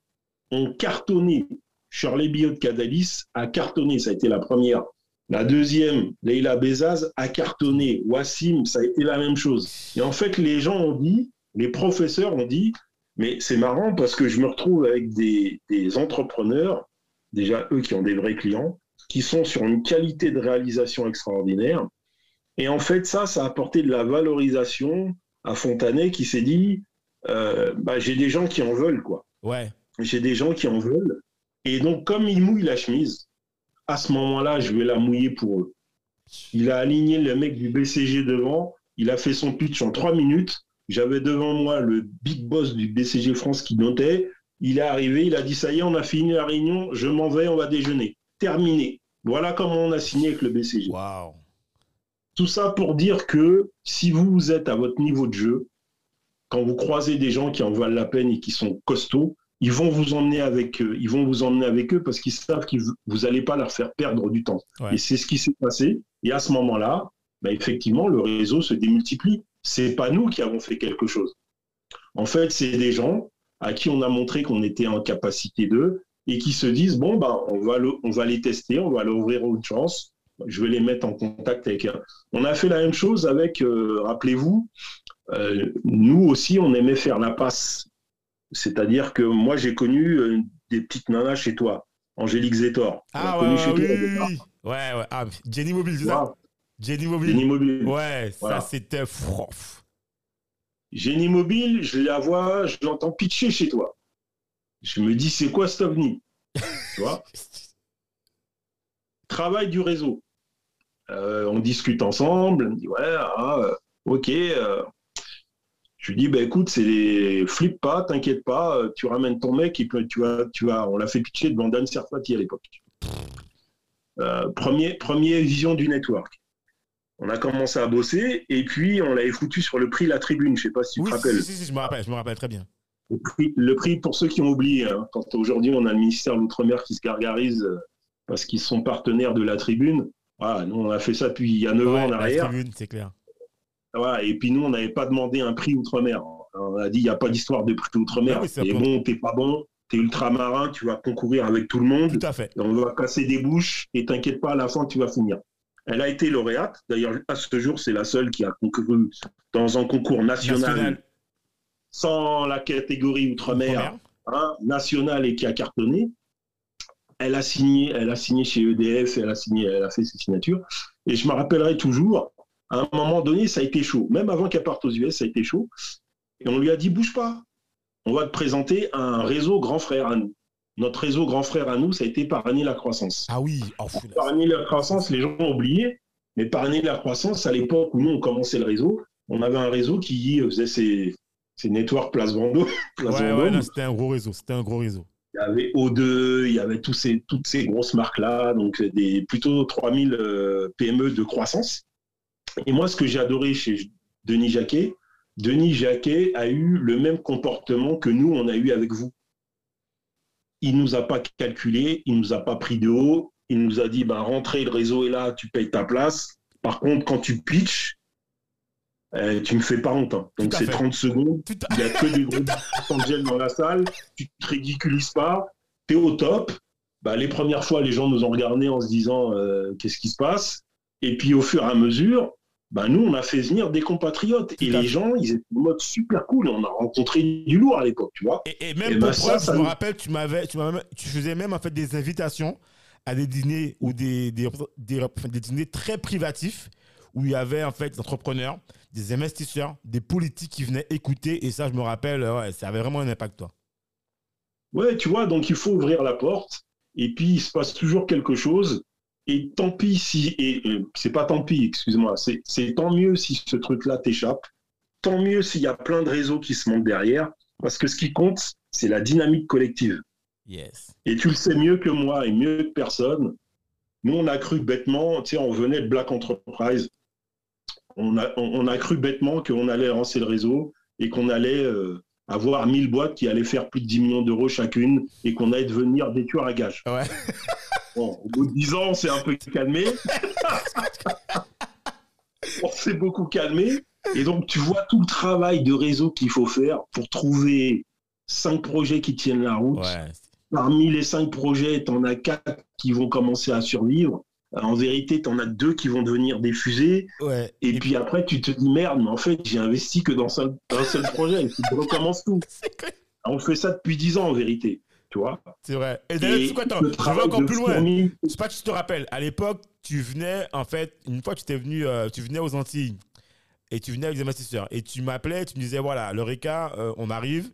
ont cartonné. Shirley Bio de Cadalis a cartonné, ça a été la première. La deuxième, Leila Bezaz, a cartonné. Wassim, ça a été la même chose. Et en fait, les gens ont dit, les professeurs ont dit, mais c'est marrant parce que je me retrouve avec des, des entrepreneurs, déjà eux qui ont des vrais clients, qui sont sur une qualité de réalisation extraordinaire. Et en fait, ça, ça a apporté de la valorisation à Fontanet qui s'est dit, euh, bah, j'ai des gens qui en veulent, quoi. Ouais. J'ai des gens qui en veulent. Et donc, comme il mouille la chemise, à ce moment-là, je vais la mouiller pour eux. Il a aligné le mec du BCG devant. Il a fait son pitch en trois minutes. J'avais devant moi le big boss du BCG France qui notait. Il est arrivé, il a dit ça y est, on a fini la réunion, je m'en vais, on va déjeuner. Terminé. Voilà comment on a signé avec le BCG. Waouh. Tout ça pour dire que si vous êtes à votre niveau de jeu, quand vous croisez des gens qui en valent la peine et qui sont costauds, ils vont vous emmener avec eux. Ils vont vous emmener avec eux parce qu'ils savent que vous n'allez pas leur faire perdre du temps. Ouais. Et c'est ce qui s'est passé. Et à ce moment-là, bah, effectivement, le réseau se démultiplie. C'est pas nous qui avons fait quelque chose. En fait, c'est des gens à qui on a montré qu'on était en capacité d'eux et qui se disent bon bah on va le, on va les tester, on va leur ouvrir une chance. Je vais les mettre en contact avec un. On a fait la même chose avec, euh, rappelez-vous, euh, nous aussi on aimait faire la passe. C'est-à-dire que moi j'ai connu euh, des petites nanas chez toi, Angélique. On l'a Ah ouais, chez ouais, toi, oui, au oui. Ouais, ouais. Ah, Jenny Mobile, c'est ça Jenny Mobile. Génie mobile. Ouais, Voilà. ça c'était. Génie mobile, je la vois, je l'entends pitcher chez toi. Je me dis, c'est quoi cet ovni? Tu vois? [laughs] Travail du réseau. Euh, on discute ensemble, elle me dit, ouais, ah, euh, ok. euh. Je lui dis, bah, écoute, c'est flippe pas, t'inquiète pas, euh, tu ramènes ton mec et puis tu vas, tu vas, on l'a fait pitcher devant Dan Serfati à l'époque. Euh, premier, premier vision du network. On a commencé à bosser et puis on l'avait foutu sur le prix La Tribune. Je sais pas si tu Oui, te rappelles. si, si, je me rappelle, je me rappelle très bien. Le prix, le prix, pour ceux qui ont oublié, hein, quand aujourd'hui on a le ministère de l'Outre-mer qui se gargarise euh, parce qu'ils sont partenaires de la tribune. Voilà, nous on a fait ça depuis il y a 9 ans en la arrière. tribune, c'est clair. Voilà, et puis nous on n'avait pas demandé un prix Outre-mer. On a dit il n'y a pas d'histoire de prix Outre-mer. Ah oui, et bon, t'es pas bon, t'es ultramarin, tu vas concourir avec tout le monde. Tout à fait. On va casser des bouches et t'inquiète pas, à la fin tu vas finir. Elle a été lauréate. D'ailleurs, à ce jour, c'est la seule qui a concouru dans un concours national, National. sans la catégorie Outre-mer hein, nationale et qui a cartonné. Elle a signé, elle a signé chez EDF, elle a signé, elle a fait ses signatures. Et je me rappellerai toujours, à un moment donné, ça a été chaud. Même avant qu'elle parte aux US, ça a été chaud. Et on lui a dit, bouge pas. On va te présenter un réseau grand frère à nous. Notre réseau grand frère à nous, ça a été Parrainer la croissance. Ah oui, oh. Parrainer la croissance, les gens ont oublié. Mais Parrainer la croissance, à l'époque où nous, on commençait le réseau, on avait un réseau qui faisait ses, ses networks Place Vendôme. [laughs] Place Ouais, Vendôme. ouais, c'était un gros réseau. C'était un gros réseau. Il y avait O2, il y avait tous ces, toutes ces grosses marques-là, donc des plutôt 3000 euh, PME de croissance. Et moi, ce que j'ai adoré chez Denis Jacquet, Denis Jacquet a eu le même comportement que nous, on a eu avec vous. Il nous a pas calculé, il nous a pas pris de haut, il nous a dit, ben, rentrez, le réseau est là, tu payes ta place. Par contre, quand tu pitches, euh, tu me fais pas honte. hein. Donc c'est fait. 30 secondes, il n'y a que des [laughs] gros [laughs] Angel dans la salle, tu te ridiculises pas, tu es au top. Bah, les premières fois, les gens nous ont regardés en se disant euh, qu'est-ce qui se passe? Et puis au fur et à mesure, bah, nous, on a fait venir des compatriotes. Et les gens, ils étaient en mode super cool. On a rencontré du lourd à l'époque, tu vois. Et, et même Et pour ça, je me nous- rappelle, tu m'avais, tu faisais même en fait des invitations à des dîners ou des, des, des, enfin, des dîners très privatifs où il y avait en fait des entrepreneurs, des investisseurs, des politiques qui venaient écouter. Et ça, je me rappelle, ouais, ça avait vraiment un impact, toi. Ouais, tu vois, donc il faut ouvrir la porte. Et puis, il se passe toujours quelque chose. Et tant pis si, et c'est pas tant pis, excuse-moi, c'est c'est tant mieux si ce truc-là t'échappe. Tant mieux s'il y a plein de réseaux qui se montent derrière. Parce que ce qui compte, c'est la dynamique collective. Yes. Et tu le sais mieux que moi et mieux que personne. Nous, on a cru bêtement, tu sais, on venait de Black Enterprise. On a, on, on a cru bêtement qu'on allait lancer le réseau et qu'on allait euh, avoir 1000 boîtes qui allaient faire plus de 10 millions d'euros chacune et qu'on allait devenir des tueurs à gages. Ouais. [laughs] Bon, au bout de 10 ans, on s'est un peu calmé. [laughs] on s'est beaucoup calmé. Et donc, tu vois tout le travail de réseau qu'il faut faire pour trouver cinq projets qui tiennent la route. Ouais. Parmi les cinq projets, tu en as quatre qui vont commencer à survivre. Euh, En vérité, tu en as deux qui vont devenir des fusées. Ouais. Et, puis après, tu te dis merde, mais en fait, j'ai investi que dans un seul projet. [laughs] Il faut que je recommence tout. On fait ça depuis dix ans, en vérité. Tu vois C'est vrai. Et d'ailleurs, tu quoi, attends, je vais encore plus loin. Je sais pas si tu te rappelles, à l'époque, tu venais, en fait, une fois tu t'es venu, euh, tu venais aux Antilles et tu venais avec des investisseurs et tu m'appelais, tu me disais voilà, le RECA, euh, on arrive,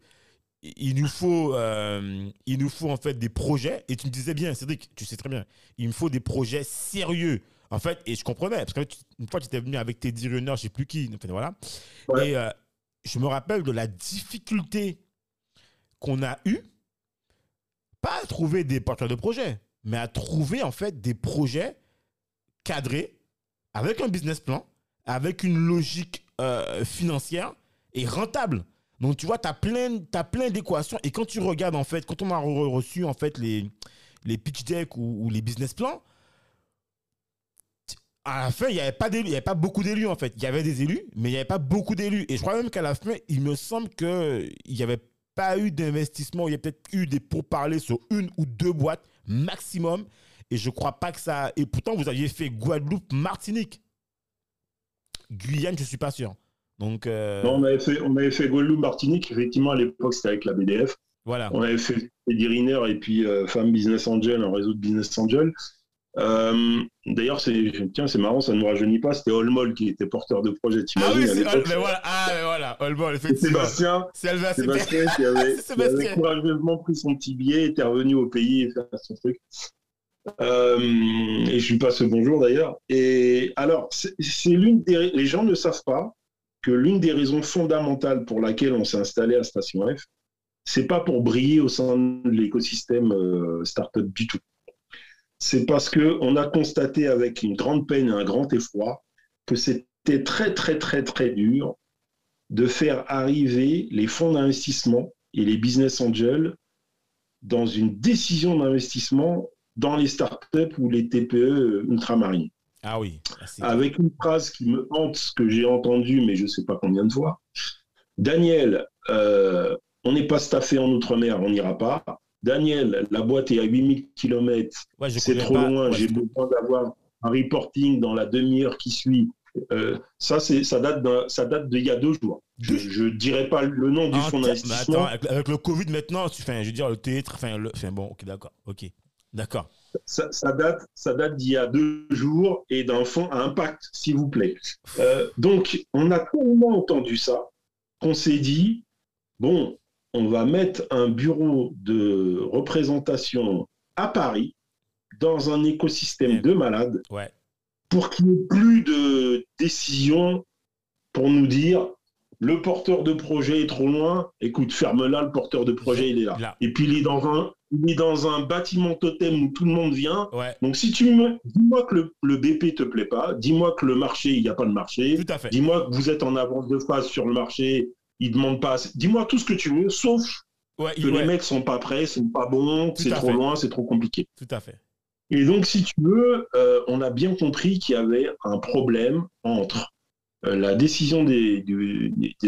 il nous faut, euh, il nous faut en fait des projets et tu me disais bien, Cédric, tu sais très bien, il me faut des projets sérieux. En fait, et je comprenais, parce qu'une fois tu étais venu avec tes Runner, je sais plus qui, en fait, voilà. Ouais. Et euh, je me rappelle de la difficulté qu'on a eue pas trouver des porteurs de projets, mais à trouver en fait des projets cadrés, avec un business plan, avec une logique euh, financière et rentable. Donc tu vois, tu as plein, t'as plein d'équations. Et quand tu regardes en fait, quand on a re- reçu en fait les, les pitch decks ou, les business plans, à la fin, il n'y avait, pas il y avait pas beaucoup d'élus en fait. Il y avait des élus, mais il n'y avait pas beaucoup d'élus. Et je crois même qu'à la fin, il me semble qu'il n'y avait pas eu d'investissement. Il y a peut-être eu des pourparlers sur une ou deux boîtes maximum. Et je crois pas que ça. Et pourtant, vous aviez fait Guadeloupe, Martinique. Guyane, je suis pas sûr. Donc, euh, Non, on avait fait, on avait fait Guadeloupe, Martinique. Effectivement, à l'époque, c'était avec la BDF. voilà. On avait fait Eddie Riner et puis euh, Femme Business Angel, un réseau de Business Angel. Euh, D'ailleurs, c'est tiens, c'est marrant, ça ne nous rajeunit pas. C'était Olmol qui était porteur de projet. Ah oui, c'est mais voilà. Ah, voilà. C'est effectivement. Sébastien, c'est Sébastien qui avait, C'est [laughs] qui avait Sébastien. courageusement pris son petit billet, était revenu au pays et faire son truc. Euh, et je lui passe le bonjour d'ailleurs. Et alors, c'est c'est l'une des. Les gens ne savent pas, que l'une des raisons fondamentales pour laquelle on s'est installé à Station F, c'est pas pour briller au sein de l'écosystème euh, startup du tout. C'est parce que on a constaté avec une grande peine et un grand effroi que c'était très très très très dur de faire arriver les fonds d'investissement et les business angels dans une décision d'investissement dans les startups ou les TPE ultramarines. Ah oui. Avec une phrase qui me hante, que j'ai entendue, mais je ne sais pas combien de fois. Daniel, euh, on n'est pas staffé en Outre-mer, on n'ira pas. Daniel, la boîte est à 8000 km, c'est trop loin, j'ai besoin d'avoir un reporting dans la demi-heure qui suit. Euh, ça, ça date ça date d'il y a deux jours. Je ne dirais pas le nom du fonds d'investissement. Avec, le Covid maintenant, je veux dire, le enfin, le, bon, ok, d'accord, ok, d'accord. Ça, date, ça date d'il y a deux jours et d'un fonds à impact, s'il vous plaît. Euh, donc, on a tellement entendu ça qu'on s'est dit, bon, on va mettre un bureau de représentation à Paris dans un écosystème de malades pour qu'il n'y ait plus de décisions pour nous dire le porteur de projet est trop loin, écoute, ferme-la, le porteur de projet, il est là. Et puis il est dans un, il est dans un bâtiment totem où tout le monde vient. Donc si tu me dis-moi que le, le, BP te plaît pas, dis-moi que le marché, il n'y a pas de marché. Dis-moi que vous êtes en avance de phase sur le marché, il demande pas. Dis-moi tout ce que tu veux, sauf que les mecs sont pas prêts, sont pas bons, c'est trop loin, c'est trop compliqué. Tout à fait. Et donc, si tu veux, euh, on a bien compris qu'il y avait un problème entre euh, la décision des,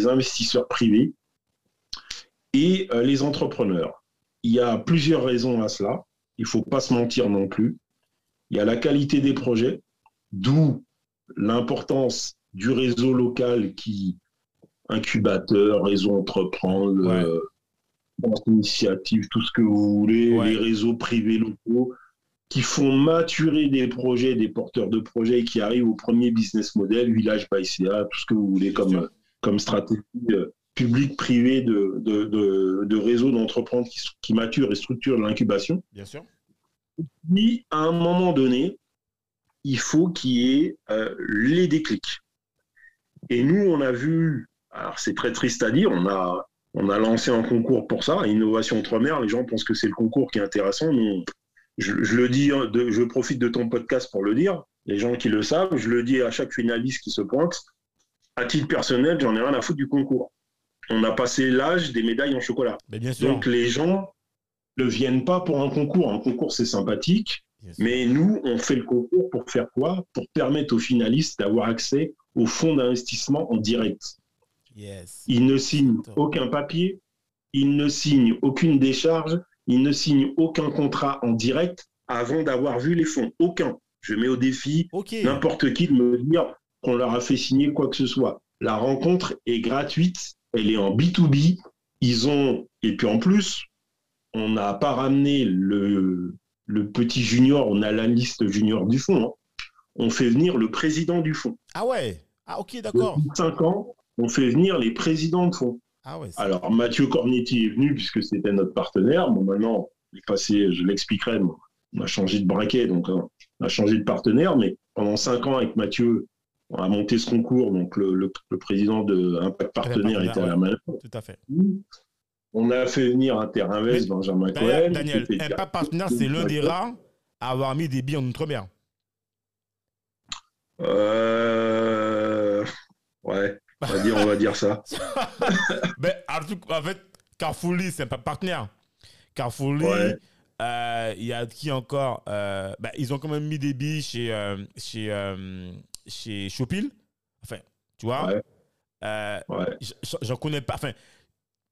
investisseurs privés et euh, les entrepreneurs. Il y a plusieurs raisons à cela. Il ne faut pas se mentir non plus. Il y a la qualité des projets, d'où l'importance du réseau local qui, incubateur, réseau entreprendre, euh, initiative, tout ce que vous voulez, les réseaux privés locaux, qui font maturer des projets, des porteurs de projets qui arrivent au premier business model, village by CA, tout ce que vous voulez comme, comme stratégie euh, publique-privée de, de, de, réseaux d'entreprises qui, qui maturent et structurent l'incubation. Bien sûr. Puis, à un moment donné, il faut qu'il y ait euh, les déclics. Et nous, on a vu, alors c'est très triste à dire, on a, on a lancé un concours pour ça, Innovation Outre-mer. Les gens pensent que c'est le concours qui est intéressant. Je, le dis, hein, je profite de ton podcast pour le dire, les gens qui le savent, je le dis à chaque finaliste qui se pointe. À titre personnel, j'en ai rien à foutre du concours. On a passé l'âge des médailles en chocolat. Donc les gens ne viennent pas pour un concours. Un concours, c'est sympathique, mais nous, on fait le concours pour faire quoi? Pour permettre aux finalistes d'avoir accès aux fonds d'investissement en direct. Ils ne signent aucun papier, ils ne signent aucune décharge, il ne signe aucun contrat en direct avant d'avoir vu les fonds. Aucun. Je mets au défi n'importe qui de me dire qu'on leur a fait signer quoi que ce soit. La rencontre est gratuite, elle est en B2B. Ils ont, et puis en plus, on n'a pas ramené le, le petit junior, on a la liste junior du fonds. Hein. On fait venir le président du fonds. Ah ouais Ah ok, d'accord. Depuis 5 ans, on fait venir les présidents de fonds. Ah Alors, Mathieu Cornetti est venu puisque c'était notre partenaire. Bon, maintenant, il est passé, je l'expliquerai, on a changé de braquet, donc hein, on a changé de partenaire, mais pendant cinq ans avec Mathieu, on a monté ce concours, donc le, président de Impact Partenaire était à la. Tout à fait. On a fait venir Interinvest, Benjamin Cohen. Daniel, Impact Partenaire, c'est l'un des rares à avoir mis des billes en Outre-mer. Euh... Ouais. On va [laughs] dire, on va dire ça. [laughs] ben, en fait, Carrefourly, c'est un partenaire. Carrefourly, euh, il y a qui encore euh, ben, Ils ont quand même mis des billes chez, euh, chez, chez Shopil. Enfin, tu vois J'en connais pas. Enfin,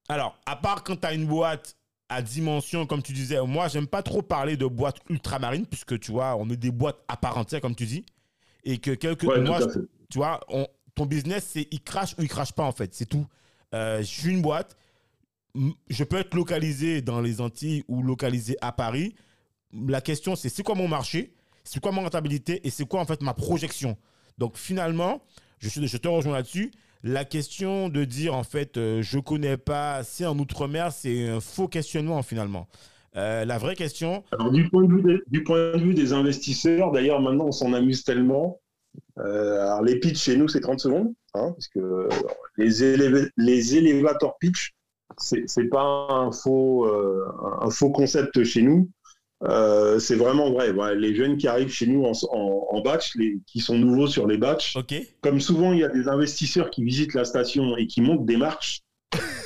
alors, à part quand tu as une boîte à dimension, comme tu disais, moi, j'aime pas trop parler de boîtes ultramarines, puisque tu vois, on met des boîtes à part entière, comme tu dis. Et que quelques. moi, tu vois, on, ton business, c'est il crache ou il crache pas, en fait. C'est tout. Euh, je suis une boîte. Je peux être localisé dans les Antilles ou localisé à Paris. La question, c'est c'est quoi mon marché? C'est quoi ma rentabilité? Et c'est quoi, en fait, ma projection? Donc, finalement, je, suis, je te rejoins là-dessus. La question de dire, en fait, euh, je connais pas, c'est en Outre-mer, c'est un faux questionnement, finalement. Euh, la vraie question. De du point de vue des investisseurs, d'ailleurs, maintenant, on s'en amuse tellement. Euh, alors, les pitchs chez nous, c'est 30 secondes. hein, parce que les, élév- les elevator pitch, c'est pas un faux, euh, un faux concept chez nous. Euh, c'est vraiment vrai. Les jeunes qui arrivent chez nous en, en, en batch, les, qui sont nouveaux sur les batchs, comme souvent il y a des investisseurs qui visitent la station et qui montent des marches,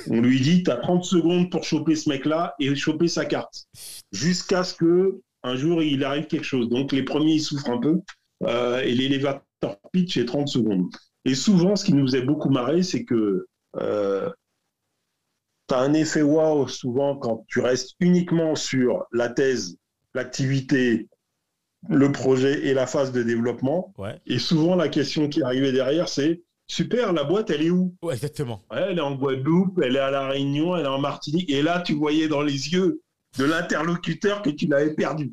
on lui dit tu as 30 secondes pour choper ce mec-là et choper sa carte. Jusqu'à ce que un jour il arrive quelque chose. Donc les premiers ils souffrent un peu euh, et l'élévateur pitch est 30 secondes. Et souvent ce qui nous faisait beaucoup marrer, c'est que euh, tu as un effet wow souvent quand tu restes uniquement sur la thèse, l'activité, le projet et la phase de développement. Ouais. Et souvent, la question qui arrivait derrière, c'est super, la boîte, elle est où? Ouais, exactement. Ouais, Elle est en Guadeloupe, elle est à La Réunion, elle est en Martinique. Et là, tu voyais dans les yeux de l'interlocuteur que tu l'avais perdu.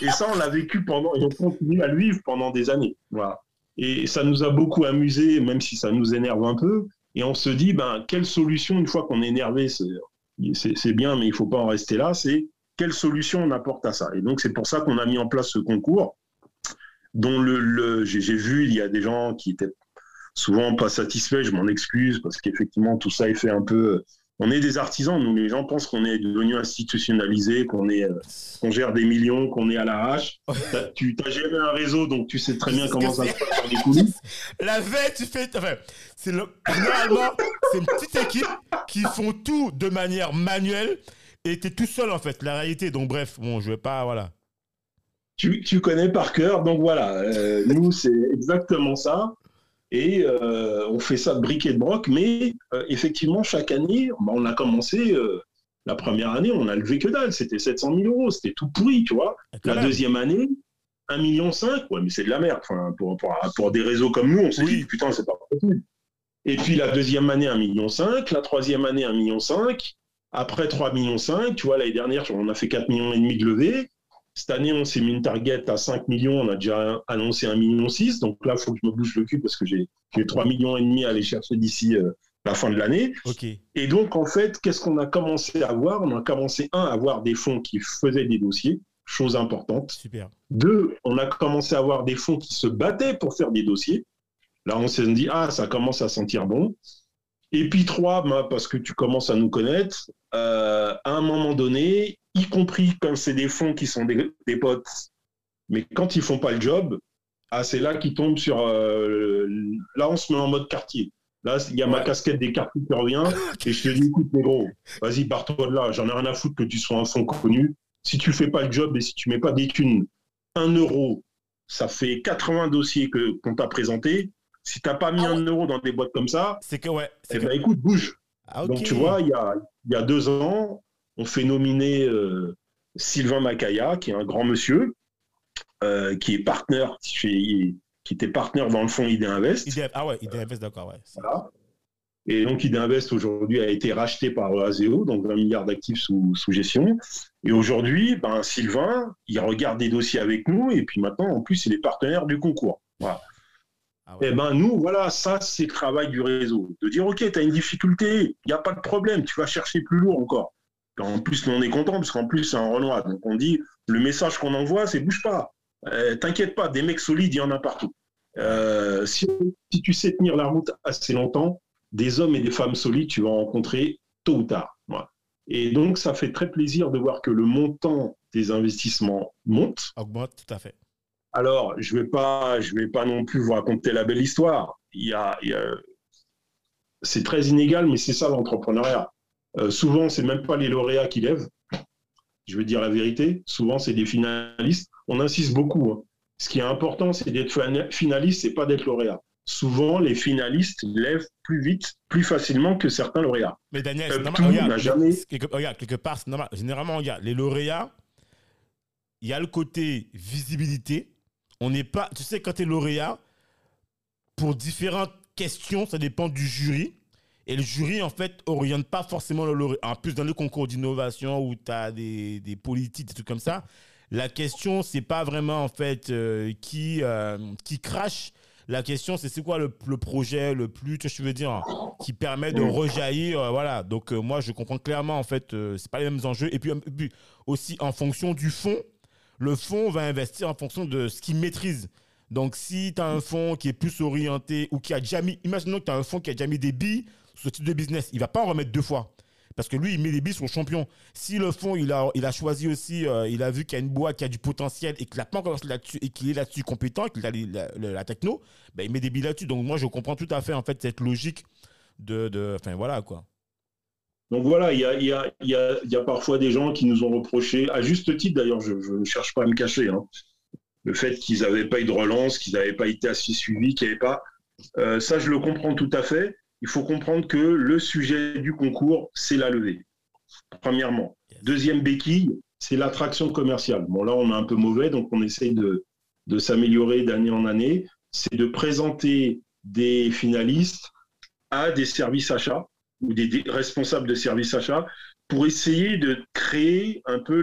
Et ça, on l'a vécu pendant, et on continue à le vivre pendant des années. Voilà. Et ça nous a beaucoup amusé, même si ça nous énerve un peu. Et on se dit, ben, quelle solution, une fois qu'on est énervé, c'est bien, mais il faut pas en rester là, c'est quelle solution on apporte à ça. Et donc, c'est pour ça qu'on a mis en place ce concours, dont le, le- j'ai vu, il y a des gens qui étaient souvent pas satisfaits, je m'en excuse, parce qu'effectivement, tout ça est fait un peu... On est des artisans, nous, les gens pensent qu'on est devenu institutionnalisé, qu'on est, euh, qu'on gère des millions, qu'on est à l'arrache. T'as- Tu as géré un réseau, donc tu sais très bien comment ça se passe dans les coulisses. [laughs] La veille, tu fais. Enfin, c'est le... généralement, c'est une petite équipe qui font tout de manière manuelle et t'es tout seul en fait. La réalité, donc bref, bon, je vais pas. Voilà. tu, tu connais par cœur. Donc voilà, euh, nous, c'est exactement ça. Et euh, on fait ça de briques et de broc. Mais euh, effectivement, chaque année, bah, on a commencé, euh, la première année, on a levé que dalle. C'était 700 000 euros. C'était tout pourri, tu vois. Quand La même. deuxième année, 1,5 million. Ouais, mais c'est de la merde. Enfin, pour, pour, pour des réseaux comme nous, on s'est Oui. dit, putain, c'est pas possible. Et puis la deuxième année, 1,5 million. La troisième année, 1,5 million. Après 3,5 millions. Tu vois, l'année dernière, on a fait 4,5 millions et demi de levée. Cette année, on s'est mis une target à 5 millions. On a déjà annoncé 1,6 million. Donc là, il faut que je me bouge le cul parce que j'ai j'ai 3,5 millions et demi à aller chercher d'ici euh, la fin de l'année. Et donc, en fait, qu'est-ce qu'on a commencé à voir? On a commencé, un, à avoir des fonds qui faisaient des dossiers, chose importante. Super. Deux, on a commencé à avoir des fonds qui se battaient pour faire des dossiers. Là, on s'est dit, ah, ça commence à sentir bon. Et puis trois, ben, parce que tu commences à nous connaître, euh, à un moment donné, y compris quand c'est des fonds qui sont des, des potes, mais quand ils font pas le job, ah, c'est là qu'ils tombent sur... euh, là, on se met en mode quartier. Là, il y a ma casquette des quartiers qui revient, et je te dis, écoute, mais gros, vas-y, barre-toi de là, j'en ai rien à foutre que tu sois un fonds connu. Si tu fais pas le job et si tu mets pas des thunes, un euro, ça fait 80 dossiers que qu'on t'a présentés. Si t'as pas mis Ah un euro dans des boîtes comme ça, C'est que, ouais. eh que... ben, écoute, bouge. Ah. Donc, tu vois, il y a, il y a deux ans, on fait nominer euh, Sylvain Macaya, qui est un grand monsieur, euh, qui est partenaire chez, qui était partenaire dans le fonds ID Invest. ID Ah ouais, ID Invest, d'accord, ouais. Voilà. Et donc, ID Invest aujourd'hui a été racheté par Aseo, donc 20 milliards d'actifs sous, sous gestion. Et aujourd'hui, ben, Sylvain, il regarde des dossiers avec nous, et puis maintenant, en plus, il est partenaire du concours. Voilà. Ah ouais. Eh ben nous, voilà, ça c'est le travail du réseau. De dire, ok, tu as une difficulté, il n'y a pas de problème, tu vas chercher plus lourd encore. En plus, nous, on est content, parce qu'en plus, c'est un Renoir. Donc on dit, le message qu'on envoie, c'est bouge pas. Euh, T'inquiète pas, des mecs solides, il y en a partout. Euh, si, si tu sais tenir la route assez longtemps, des hommes et des femmes solides, tu vas en rencontrer tôt ou tard. Voilà. Et donc, ça fait très plaisir de voir que le montant des investissements monte. Augmente, tout à fait. Alors, je vais pas, je vais pas non plus vous raconter la belle histoire. Il y a, il y a- c'est très inégal, mais c'est ça l'entrepreneuriat. Euh, souvent, c'est même pas les lauréats qui lèvent. Je veux dire la vérité. Souvent, c'est des finalistes. On insiste beaucoup. hein. Ce qui est important, c'est d'être fina- finaliste, c'est pas d'être lauréat. Souvent, les finalistes lèvent plus vite, plus facilement que certains lauréats. Mais Daniel, Euh, normal. Regarde, jamais- quelque, regarde, quelque part, normal. Généralement, regarde, les lauréats, il y a le côté visibilité. On n'est pas. Tu sais, quand tu es lauréat, pour différentes questions, ça dépend du jury. Et le jury, en fait, oriente pas forcément le lauréat. En plus, dans le concours d'innovation où tu as des, des politiques, des trucs comme ça, la question, c'est pas vraiment, en fait, euh, qui, euh, qui crache. La question, c'est c'est quoi le, le projet le plus, tu vois ce que je veux dire, qui permet de rejaillir. euh, voilà. Donc, moi, je comprends clairement, en fait, c'est pas les mêmes enjeux. Et puis, aussi, en fonction du fonds, le fonds va investir en fonction de ce qu'il maîtrise. Donc, si tu as un fonds qui est plus orienté ou qui a déjà mis, imaginons que tu as un fonds qui a déjà mis des billes sur ce type de business, il va pas en remettre deux fois. Parce que lui, il met des billes sur le champion. Si le fonds, il a, choisi aussi, euh, il a vu qu'il y a une boîte qui a du potentiel et qu'il n'a pas encore là-dessus et qu'il est là-dessus compétent qu'il a la, techno, ben, il met des billes là-dessus. Donc, moi, je comprends tout à fait, en fait, cette logique de. de enfin, voilà, quoi. Donc voilà, il y a, il y, a, il y, a, il y a parfois des gens qui nous ont reproché, à juste titre d'ailleurs, je je ne cherche pas à me cacher, hein, le fait qu'ils n'avaient pas eu de relance, qu'ils n'avaient pas été assez suivis, qu'il n'y avait pas. euh, ça, je le comprends tout à fait. Il faut comprendre que le sujet du concours, c'est la levée, premièrement. Deuxième béquille, c'est l'attraction commerciale. Bon, là, on est un peu mauvais, donc on essaye de, de s'améliorer d'année en année. C'est de présenter des finalistes à des services achats ou des, responsables de services achats pour essayer de créer un peu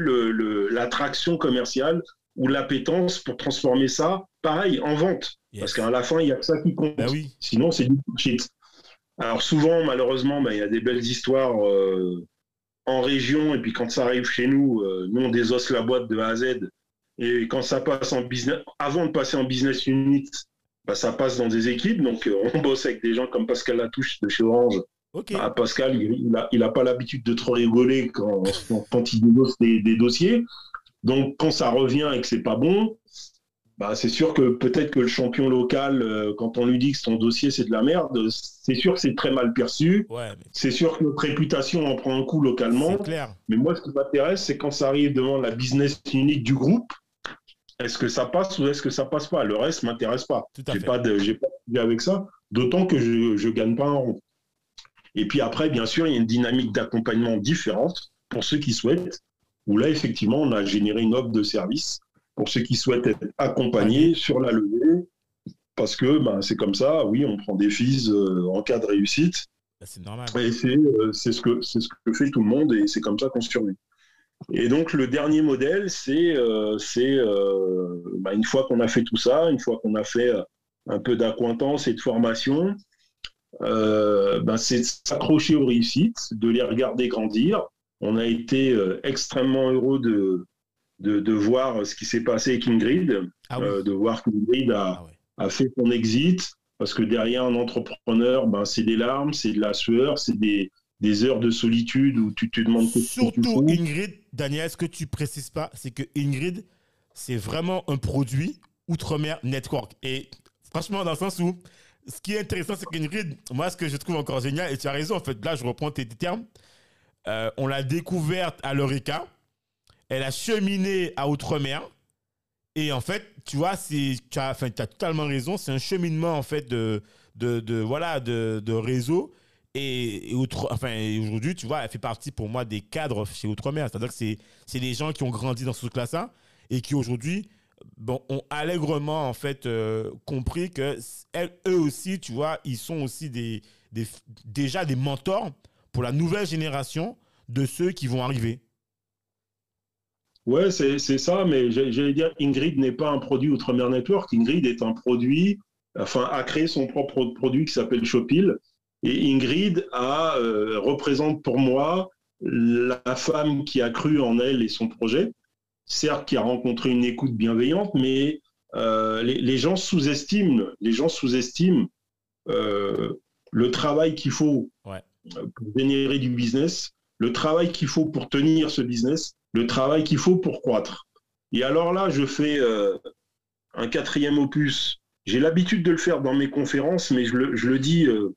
l'attraction commerciale ou l'appétence pour transformer ça, pareil, en vente. Yes. Parce qu'à la fin, il n'y a que ça qui compte. Ben oui. Sinon, c'est du bullshit. Alors souvent, malheureusement, ben, il y a des belles histoires euh, en région, et puis quand ça arrive chez nous, euh, nous, on désosse la boîte de A à Z. Et quand ça passe en business, avant de passer en business unit, ben, ça passe dans des équipes. Donc, euh, [laughs] on bosse avec des gens comme Pascal Latouche de chez Orange. Ah, Pascal, il il a, il a pas l'habitude de trop rigoler quand, quand il dénonce des, des dossiers. Donc, quand ça revient et que c'est pas bon, bah, c'est sûr que peut-être que le champion local, euh, quand on lui dit que son dossier c'est de la merde, c'est sûr que c'est très mal perçu. Ouais, mais C'est sûr que notre réputation en prend un coup localement. c'est clair. Mais moi, ce qui m'intéresse, c'est quand ça arrive devant la business unit du groupe, est-ce que ça passe ou est-ce que ça passe pas? Le reste m'intéresse pas. Tout à J'ai pas de, j'ai pas de avec ça. D'autant que je, je gagne pas un rond. Et puis après, bien sûr, il y a une dynamique d'accompagnement différente pour ceux qui souhaitent. Où là, effectivement, on a généré une offre de service pour ceux qui souhaitent être accompagnés sur la levée. Parce que ben, c'est comme ça, oui, on prend des fees euh, en cas de réussite. Ben, c'est normal. Et c'est euh, c'est ce, que, c'est ce que fait tout le monde et c'est comme ça qu'on survit. Et donc, le dernier modèle, c'est euh, c'est, euh, bah, une fois qu'on a fait tout ça, une fois qu'on a fait un peu d'accointance et de formation, euh, bah, c'est de s'accrocher aux réussites, de les regarder grandir. On a été euh, extrêmement heureux de, de, de voir ce qui s'est passé avec Ingrid, Ah oui. euh, de voir qu'Ingrid a, Ah a fait son exit, parce que derrière un entrepreneur, ben, c'est des larmes, c'est de la sueur, c'est des, des heures de solitude où tu te demandes que tu Surtout fous. Ingrid, Daniel, ce que tu précises pas, c'est que Ingrid, c'est vraiment un produit Outre-mer Network. Et franchement, dans le sens où, ce qui est intéressant, c'est qu'Ingrid, moi, ce que je trouve encore génial, et tu as raison, en fait, là, je reprends tes, termes, euh, on l'a découverte à l'Eureka, elle a cheminé à Outre-mer, et en fait, tu vois, tu as, totalement raison, c'est un cheminement, en fait, de, de, voilà, de, de réseau. Et, outre, enfin, aujourd'hui, tu vois, elle fait partie pour moi des cadres chez Outre-mer. C'est-à-dire que c'est, des gens qui ont grandi dans ce truc-là et qui aujourd'hui ont allègrement en fait euh, compris que eux aussi, tu vois, ils sont aussi des, déjà des mentors pour la nouvelle génération de ceux qui vont arriver. Ouais, c'est ça, mais j'allais dire, Ingrid n'est pas un produit Outre-mer Network. Ingrid est un produit, enfin, a créé son propre produit qui s'appelle Shopil. Et Ingrid a, euh, représente pour moi la femme qui a cru en elle et son projet. Certes, qui a rencontré une écoute bienveillante, mais euh, les, les gens sous-estiment, les gens sous-estiment euh, le travail qu'il faut Ouais. pour générer du business, le travail qu'il faut pour tenir ce business, le travail qu'il faut pour croître. Et alors là, je fais euh, un quatrième opus. J'ai l'habitude de le faire dans mes conférences, mais je le, je le dis euh,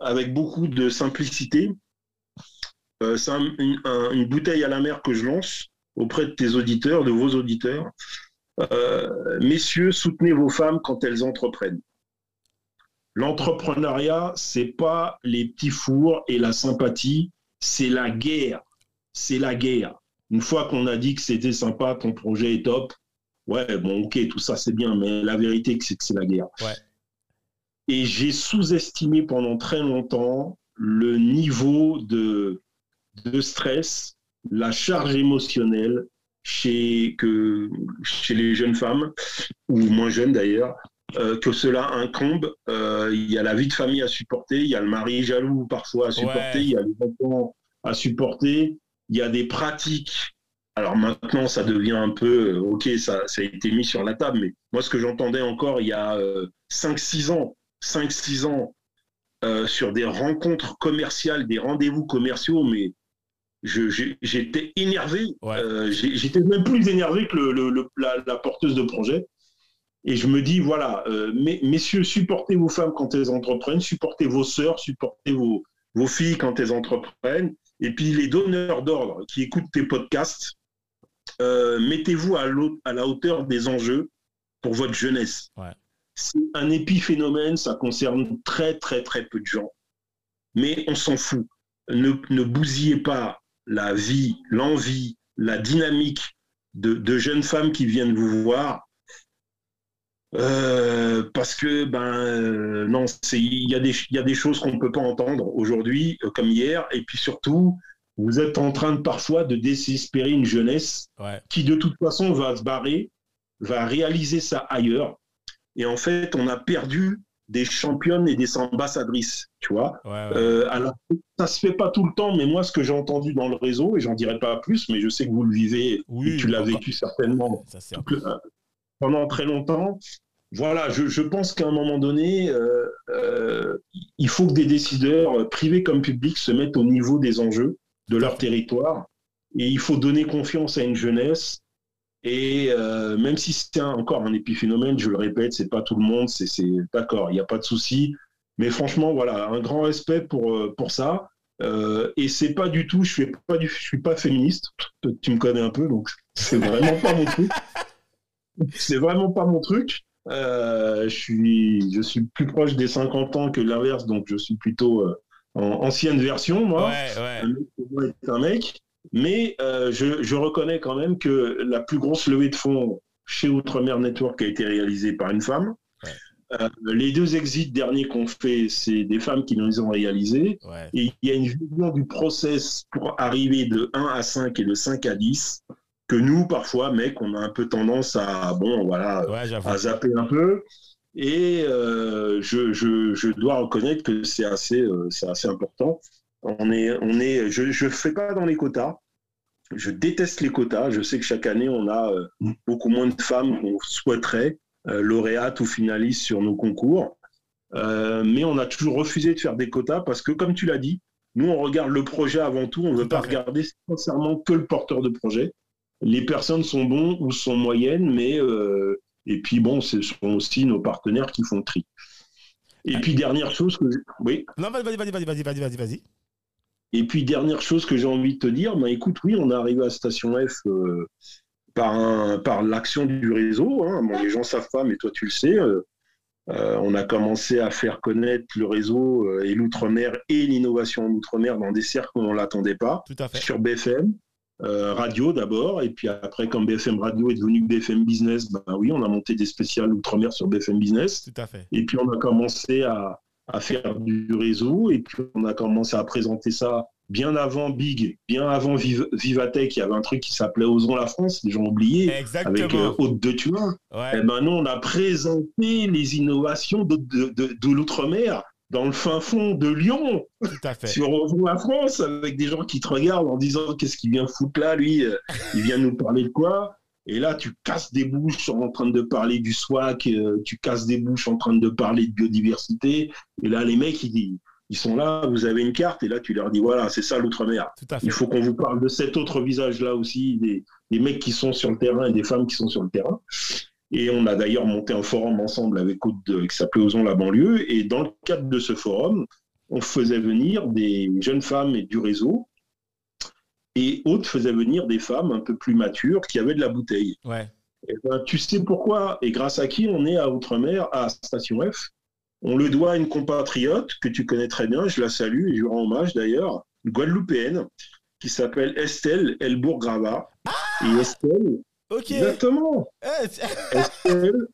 avec beaucoup de simplicité. Euh, c'est un- une, un- une bouteille à la mer que je lance auprès de tes auditeurs, de vos auditeurs. Euh, messieurs, soutenez vos femmes quand elles entreprennent. L'entrepreneuriat, c'est pas les petits fours et la sympathie, c'est la guerre. C'est la guerre. Une fois qu'on a dit que c'était sympa, ton projet est top, ouais, bon, ok, tout ça c'est bien, mais la vérité, c'est que c'est la guerre. Ouais. Et j'ai sous-estimé pendant très longtemps le niveau de, de stress, la charge émotionnelle chez, que, chez les jeunes femmes, ou moins jeunes d'ailleurs, euh, que cela incombe. Euh, Il y a la vie de famille à supporter, il y a le mari jaloux parfois à supporter, Ouais. il y a les enfants à supporter, il y a des pratiques Alors maintenant, ça devient un peu, euh, ok, ça, ça a été mis sur la table, mais moi, ce que j'entendais encore il y a 5-6 ans, 5-6 ans, euh, sur des rencontres commerciales, des rendez-vous commerciaux, mais j'étais énervé. Ouais. Euh, j'étais même plus énervé que le, le- le- la, la porteuse de projet. Et je me dis, voilà, euh, mes- messieurs, supportez vos femmes quand elles entreprennent, supportez vos sœurs, supportez vos, vos filles quand elles entreprennent. Et puis les donneurs d'ordre qui écoutent tes podcasts, euh, mettez-vous à, la hauteur des enjeux pour votre jeunesse. Ouais. C'est un épiphénomène, ça concerne très très très peu de gens. Mais on s'en fout. Ne, ne bousillez pas la vie, l'envie, la dynamique de, de jeunes femmes qui viennent vous voir. Euh, parce que ben euh, non, il y a des il y a des choses qu'on ne peut pas entendre aujourd'hui euh, comme hier et puis surtout vous êtes en train de parfois de désespérer une jeunesse Ouais. qui de toute façon va se barrer, va réaliser ça ailleurs. Et en fait, on a perdu des championnes et des ambassadrices, tu vois. Ouais, ouais. Euh, alors, ça se fait pas tout le temps, mais moi, ce que j'ai entendu dans le réseau, et j'en dirai pas plus, mais je sais que vous le vivez, Oui, et tu l'as vécu certainement Ça, le- pendant très longtemps. Voilà, je, je pense qu'à un moment donné, euh, euh, il faut que des décideurs, privés comme publics, se mettent au niveau des enjeux de leur territoire. Et il faut donner confiance à une jeunesse. Et euh, même si c'est encore un épiphénomène, je le répète, c'est pas tout le monde, c'est d'accord, il n'y a pas de souci. Mais franchement, voilà, un grand respect pour, euh, pour ça. Euh, et c'est pas du tout, je suis pas du, je suis pas féministe. Tu me connais un peu, donc c'est vraiment pas mon truc. [laughs] C'est vraiment pas mon truc. Euh, je suis, je suis plus proche des 50 ans que l'inverse, donc je suis plutôt en ancienne version, moi. Ouais, ouais. Un mec Mais euh, je, je reconnais quand même que la plus grosse levée de fonds chez Outre-mer Network a été réalisée par une femme. Ouais. Euh, les deux exits derniers qu'on fait, c'est des femmes qui nous les ont réalisés. Ouais. Et il y a une vision du process pour arriver de 1 à 5 et de 5 à 10 que nous, parfois, mec, on a un peu tendance à, bon, voilà, Ouais, à zapper un peu. Et euh, je, je, je dois reconnaître que c'est assez, euh, c'est assez important. On est, je ne fais pas dans les quotas. Je déteste les quotas. Je sais que chaque année, on a euh, beaucoup moins de femmes qu'on souhaiterait euh, lauréates ou finalistes sur nos concours. Euh, mais on a toujours refusé de faire des quotas parce que, comme tu l'as dit, nous, on regarde le projet avant tout. On ne veut pas regarder sincèrement que le porteur de projet. Les personnes sont bonnes ou sont moyennes, mais. Et puis, bon, ce sont aussi nos partenaires qui font le tri. Et ah. puis, dernière chose. Oui. Non, vas-y, vas-y, vas-y, vas-y, vas-y, vas-y et puis dernière chose que j'ai envie de te dire, ben écoute, oui, on est arrivé à Station F euh, par un, par l'action du réseau. hein. Bon, les gens savent pas, mais toi tu le sais. euh, euh, on a commencé à faire connaître le réseau et l'outre-mer et l'innovation en outre-mer dans des cercles où on l'attendait pas Tout à fait. sur BFM radio d'abord, et puis après, quand BFM Radio est devenu BFM Business, ben oui, on a monté des spéciales outre-mer sur BFM Business, Tout à fait. et puis on a commencé à, à faire du réseau, et puis on a commencé à présenter ça bien avant Big, bien avant Viv- Vivatech, il y avait un truc qui s'appelait Osons la France, les gens ont oublié, avec euh. Haute de Tuin. Et Ouais. maintenant, on a présenté les innovations de, de- de- de l'outre-mer dans le fin fond de Lyon Tout à fait. [laughs] sur Osons la France avec des gens qui te regardent en disant qu'est-ce qu'il vient foutre là, lui? Euh, Il vient nous parler de quoi? Et là, tu casses des bouches en train de parler du SWAC, euh, tu casses des bouches en train de parler de biodiversité. Et là, les mecs, ils, ils sont là, vous avez une carte, et là, tu leur dis voilà, c'est ça l'outre-mer. Il faut qu'on vous parle de cet autre visage-là aussi, des, des mecs qui sont sur le terrain et des femmes qui sont sur le terrain. Et on a d'ailleurs monté un forum ensemble avec Aude de- qui s'appelait Osons la banlieue. Et dans le cadre de ce forum, on faisait venir des jeunes femmes et du réseau. Et Aude faisait venir des femmes un peu plus matures qui avaient de la bouteille. Ouais. Eh ben, tu sais pourquoi et grâce à qui on est à Outre-mer, à Station F? On le doit à une compatriote que tu connais très bien, je la salue et je lui rends hommage d'ailleurs, une Guadeloupéenne, qui s'appelle Estelle Elbourg-Grava. et Estelle, Ok. exactement, Eh, [laughs] Estelle,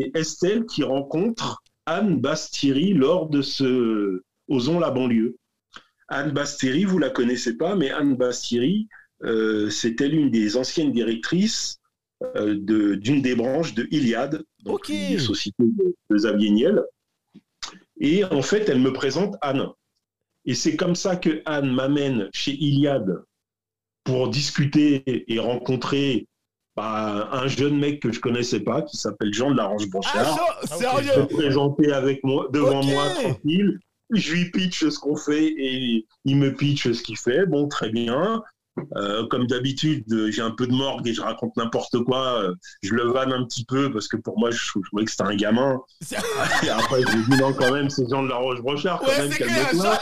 et Estelle qui rencontre Anne Bastiri lors de ce Osons la banlieue. Anne Bastiri, vous la connaissez pas, mais Anne Bastiri, euh, c'était l'une des anciennes directrices euh, de- d'une des branches de Iliad, donc une société de, de Xavier Niel. Et en fait, elle me présente Anne. Et c'est comme ça que Anne m'amène chez Iliad pour discuter et rencontrer bah, un jeune mec que je connaissais pas qui s'appelle Jean de la Roche Blanchard. Ah, sérieux se présenter avec moi devant moi tranquille. Je lui pitch ce qu'on fait et il me pitch ce qu'il fait. Bon, très bien. Euh, comme d'habitude, j'ai un peu de morgue et je raconte n'importe quoi. Je le vanne un petit peu parce que pour moi, je, je trouvais que c'était un gamin. [laughs] Et après, je lui dis non, quand même, c'est Jean de la Roche-Brochard. Quand Ouais, même, calme-toi.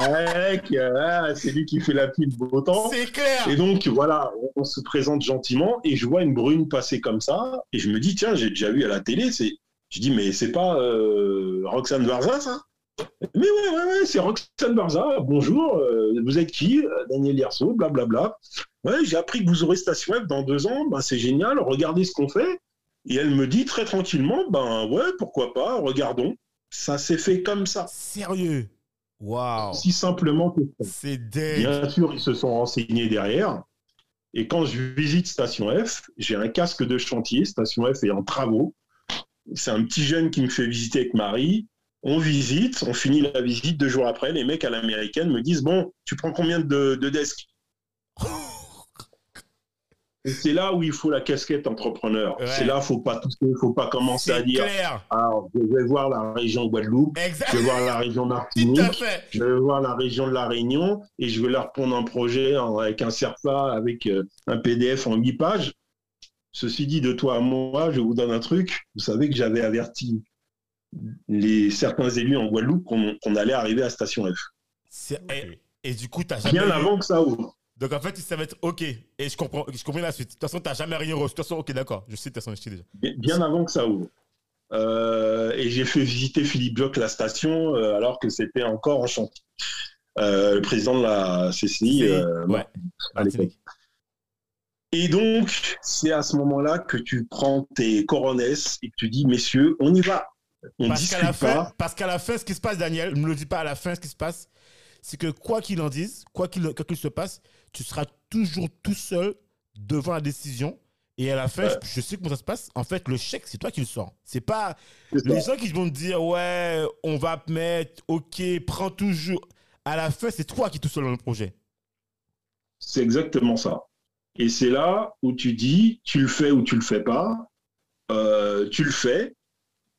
Ouais, euh, c'est lui qui fait la pluie de beau temps. C'est clair. Et donc, voilà, on, se présente gentiment et je vois une brune passer comme ça. Et je me dis, tiens, j'ai déjà vu à la télé. Je dis, mais c'est pas euh, Roxane Barza, ça? Mais ouais, ouais, ouais, c'est Roxane Barza. Bonjour, euh, vous êtes qui Euh, Daniel Yerso, blablabla. Ouais, j'ai appris que vous aurez Station F dans deux ans. Ben, c'est génial, regardez ce qu'on fait. Et elle me dit très tranquillement, ben ouais, pourquoi pas, regardons. Ça s'est fait comme ça, Sérieux? Waouh. si simplement que ça. C'est dingue. Bien sûr, ils se sont renseignés derrière. Et quand je visite Station F, j'ai un casque de chantier. Station F est en travaux. C'est un petit jeune qui me fait visiter avec Marie. On visite, on finit la visite. Deux jours après, les mecs à l'américaine me disent Bon, tu prends combien de, de desks [laughs] c'est là où il faut la casquette entrepreneur. Ouais. C'est là, faut pas faut pas commencer à dire clair. Alors, je vais voir la région Guadeloupe, Exact. je vais voir la région [laughs] Martinique, je vais voir la région de la Réunion et je vais leur prendre un projet en- avec un SERPA, avec euh, un PDF en 8 pages. Ceci dit, de toi à moi, je vous donne un truc. Vous savez que j'avais averti les, certains élus en Guadeloupe qu'on allait arriver à Station F. C'est- Et, et du coup, t'as jamais. Bien avant que ça ouvre. Donc en fait, ça va être OK. Et je comprends, je comprends la suite. De toute façon, t'as jamais rien reçu. De toute façon, OK, d'accord. Je sais, de toute façon, je sais déjà. Bien, bien avant que ça ouvre. Euh, et j'ai fait visiter Philippe Joc la station euh, alors que c'était encore en chantier. Euh, le président de la CCI, euh, ouais. à l'époque. Et donc, c'est à ce moment-là que tu prends tes coronesses et que tu dis, messieurs, on y va. On Parce qu'à la fin, parce qu'à la fin, ce qui se passe, Daniel, ne me le dis pas à la fin, ce qui se passe, c'est que quoi qu'il en dise, quoi qu'il quoi qu'il se passe, tu seras toujours tout seul devant la décision. Et à la fin, Ouais. je, je sais comment ça se passe. En fait, le chèque, c'est toi qui le sors. C'est pas les gens qui vont te dire ouais, on va mettre, ok, prends toujours. À la fin, c'est toi qui es tout seul dans le projet. C'est exactement ça. Et c'est là où tu dis, tu le fais ou tu le fais pas. Euh, tu le fais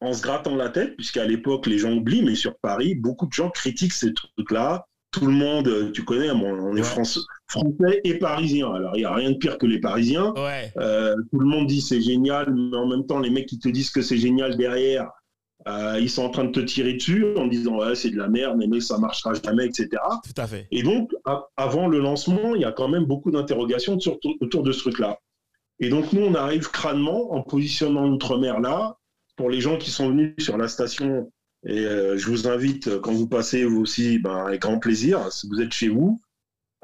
en se grattant la tête, puisqu'à l'époque, les gens oublient, mais sur Paris, beaucoup de gens critiquent ces trucs-là. Tout le monde, euh, tu connais, on est. France- français et parisien. Alors, il n'y a rien de pire que les Parisiens. Ouais. Euh, tout le monde dit c'est génial, mais en même temps, les mecs qui te disent que c'est génial derrière, euh, ils sont en train de te tirer dessus en disant ouais, c'est de la merde, mais ça marchera jamais, etc. Tout à fait. Et donc, avant le lancement, il y a quand même beaucoup d'interrogations autour de ce truc-là. Et donc, nous, on arrive crânement en positionnant l'outre-mer là. Pour les gens qui sont venus sur la station, et euh, je vous invite, quand vous passez, vous aussi, ben, avec grand plaisir, si vous êtes chez vous,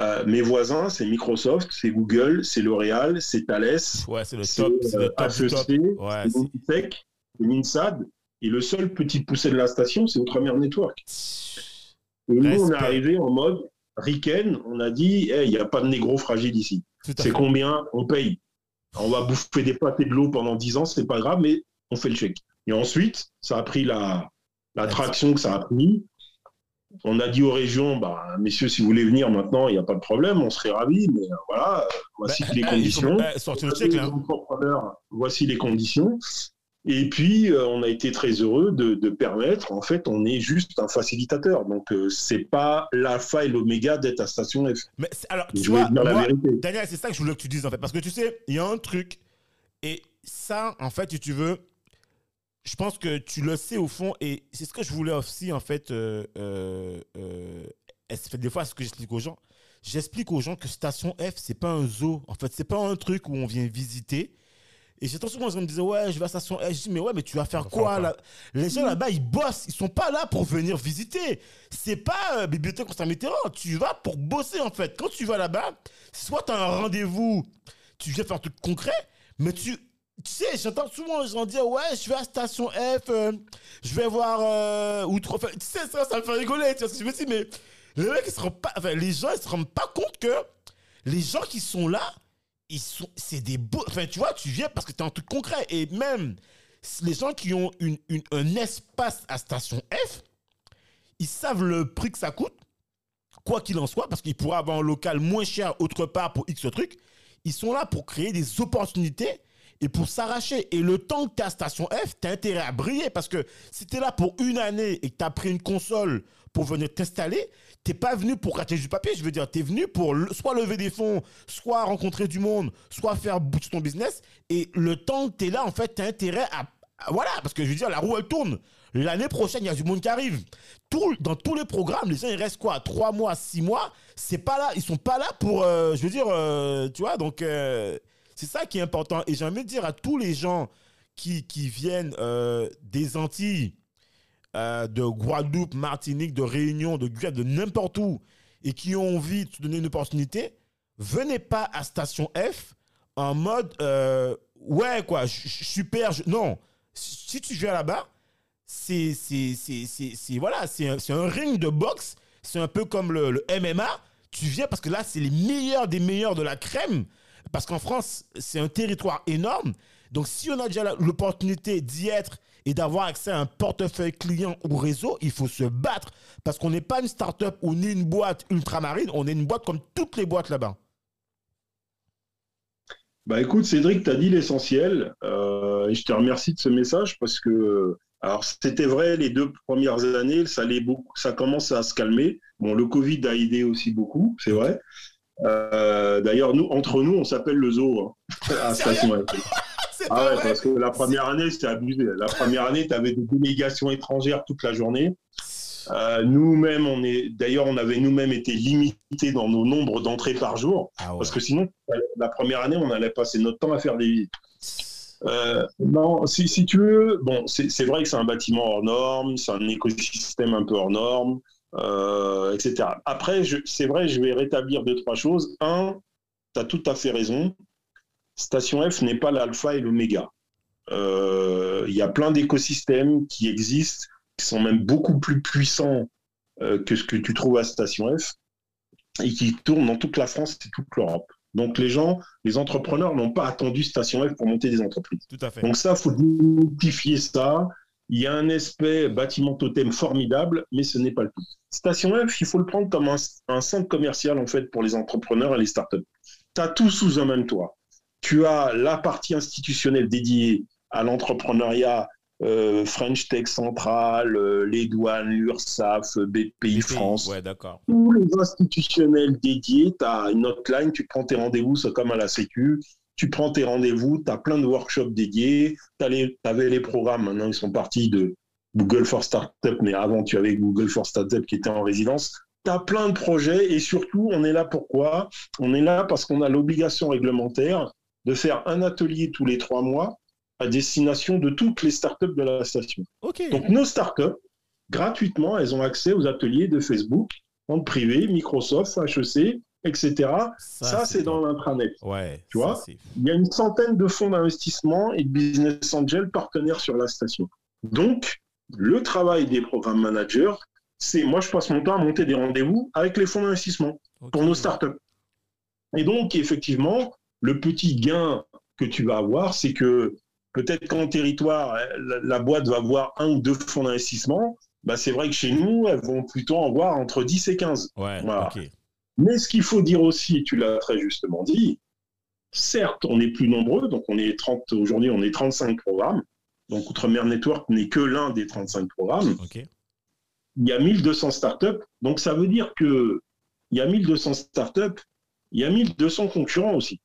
euh, mes voisins, c'est Microsoft, c'est Google, c'est L'Oréal, c'est Thales, Ouais, c'est le top. C'est le euh, top du top. HEC, Ouais, c'est Logitech, c'est l'INSAD. Et le seul petit poussé de la station, c'est Outre-mer Network. Et nous, on est Respect. arrivé en mode Riken, on a dit, Hey, il n'y a pas de négro fragile ici. C'est combien On paye? On va bouffer des pâtes et de l'eau pendant 10 ans, c'est pas grave, mais on fait le chèque. Et ensuite, ça a pris la, la traction que ça a pris. On a dit aux régions, bah, messieurs, si vous voulez venir maintenant, il n'y a pas de problème, on serait ravis, mais euh, voilà, voici Bah, les [clears throat] conditions. sont- le. Les voici les conditions. Et puis, euh, on a été très heureux de, de permettre, en fait, on est juste un facilitateur. Donc, euh, c'est pas l'alpha et l'oméga d'être à Station F. Mais alors, tu vois, la vérité. Daniel, c'est ça que je voulais que tu dises en fait. Parce que tu sais, il y a un truc, et ça, en fait, si tu veux, je pense que tu le sais au fond, et c'est ce que je voulais aussi, en fait, euh, euh, euh, des fois, ce que j'explique aux gens, j'explique aux gens que Station F, c'est pas un zoo. En fait, c'est pas un truc où on vient visiter. Et j'entends souvent gens me disent, ouais, je vais à Station F. Je dis, mais ouais, mais tu vas faire quoi là? Les gens là-bas, ils bossent. Ils sont pas là pour venir visiter. C'est pas euh, Bibliothèque Constant Mitterrand. Tu vas pour bosser, en fait. Quand tu vas là-bas, soit tu as un rendez-vous, tu viens faire un truc concret, mais tu. Tu sais, j'entends souvent les gens dire Ouais, je vais à Station F, euh, je vais voir euh, Outre. Tu sais, ça, ça me fait rigoler. Tu vois ce que je me dis, mais les mecs, ils se pas. Les gens, ils se rendent pas compte que les gens qui sont là, ils sont. C'est des beaux. Enfin, tu vois, tu viens parce que tu as un truc concret. Et même les gens qui ont une- un espace à Station F, ils savent le prix que ça coûte quoi qu'il en soit, parce qu'ils pourraient avoir un local moins cher autre part pour X truc, ils sont là pour créer des opportunités et pour s'arracher. Et le temps que tu à Station F, tu as intérêt à briller parce que si tu es là pour une année et que tu as pris une console pour venir t'installer, t'es pas venu pour rater du papier, je veux dire, tu es venu pour soit lever des fonds, soit rencontrer du monde, soit faire booster ton business. Et le temps que tu es là, en fait, tu as intérêt à, à- Voilà, parce que je veux dire, la roue, elle tourne. L'année prochaine, il y a du monde qui arrive. Tout, dans tous les programmes, les gens, ils restent quoi? Trois mois, six mois? C'est pas là, ils sont pas là pour, euh, je veux dire, euh, tu vois, donc euh, c'est ça qui est important. Et j'ai envie de dire à tous les gens qui, viennent euh, des Antilles, euh, de Guadeloupe, Martinique, de Réunion, de Guyane, de n'importe où, et qui ont envie de se donner une opportunité, venez pas à Station F en mode euh, ouais quoi, super. non, si tu viens là-bas, c'est voilà, c'est un, ring de boxe. C'est un peu comme le MMA. Tu viens parce que là, c'est les meilleurs des meilleurs de la crème. Parce qu'en France, c'est un territoire énorme. Donc, si on a déjà l'opportunité d'y être et d'avoir accès à un portefeuille client ou réseau, il faut se battre. Parce qu'on n'est pas une start-up ou ni une boîte ultramarine. On est une boîte comme toutes les boîtes là-bas. Bah écoute, Cédric, tu as dit l'essentiel. euh, je te remercie de ce message parce que, alors c'était vrai les deux premières années, ça, allait beaucoup, ça commence à se calmer. Bon, le Covid a aidé aussi beaucoup, c'est vrai. Euh, D'ailleurs, nous, entre nous, on s'appelle le zoo hein, à Station F. C'est Ah pas ouais, vrai. parce que la première année, c'était abusé. La première année, tu avais des délégations étrangères toute la journée. Euh, nous-mêmes, on est, d'ailleurs, on avait nous-mêmes été limités dans nos nombres d'entrées par jour. Ah ouais. Parce que sinon, la première année, on allait passer notre temps à faire des visites. Euh, non, si, si tu veux, bon, c'est c'est vrai que c'est un bâtiment hors norme, c'est un écosystème un peu hors norme, euh, etc. Après, c'est vrai, je vais rétablir deux, trois choses. Un, tu as tout à fait raison. Station F n'est pas l'alpha et l'oméga. Euh, Il y a plein d'écosystèmes qui existent, qui sont même beaucoup plus puissants euh, que ce que tu trouves à Station F et qui tournent dans toute la France et toute l'Europe. Donc les gens, les entrepreneurs n'ont pas attendu Station F pour monter des entreprises. Tout à fait. Donc ça, faut démythifier ça. Il y a un aspect bâtiment totem formidable, mais ce n'est pas le tout. Station F, il faut le prendre comme un, un centre commercial en fait pour les entrepreneurs et les startups. Tu as tout sous un même toit. Tu as la partie institutionnelle dédiée à l'entrepreneuriat, euh, French Tech Central, euh, les douanes, l'URSSAF, BPI Les pays. France Ouais, d'accord. tous les institutionnels dédiés, tu as une hotline, tu prends tes rendez-vous, c'est comme à la Sécu, tu prends tes rendez-vous, tu as plein de workshops dédiés, tu avais les programmes, maintenant ils sont partis de Google for Startup, mais avant tu avais Google for Startup qui était en résidence. Tu as plein de projets et surtout, on est là pourquoi? On est là parce qu'on a l'obligation réglementaire de faire un atelier tous les trois mois à destination de toutes les startups de la station. Donc nos startups, gratuitement, elles ont accès aux ateliers de Facebook, en privé, Microsoft, HEC, etc. Ça, c'est dans l'intranet. Ouais. Tu vois Il y a une centaine de fonds d'investissement et de business angels partenaires sur la station. Donc, le travail des programmes managers, c'est moi, je passe mon temps à monter des rendez-vous avec les fonds d'investissement pour nos startups. Et donc, effectivement, le petit gain que tu vas avoir, c'est que peut-être qu'en territoire, la, la boîte va avoir un ou deux fonds d'investissement. Bah, c'est vrai que chez nous, elles vont plutôt en voir entre 10 et 15. Ouais, Voilà. Mais ce qu'il faut dire aussi, tu l'as très justement dit, certes, on est plus nombreux, donc on est 30, aujourd'hui, on est 35 programmes. Donc, Outre-mer Network n'est que l'un des 35 programmes il y a 1200 startups. Donc, ça veut dire que il y a 1200 startups, il y a 1200 concurrents aussi.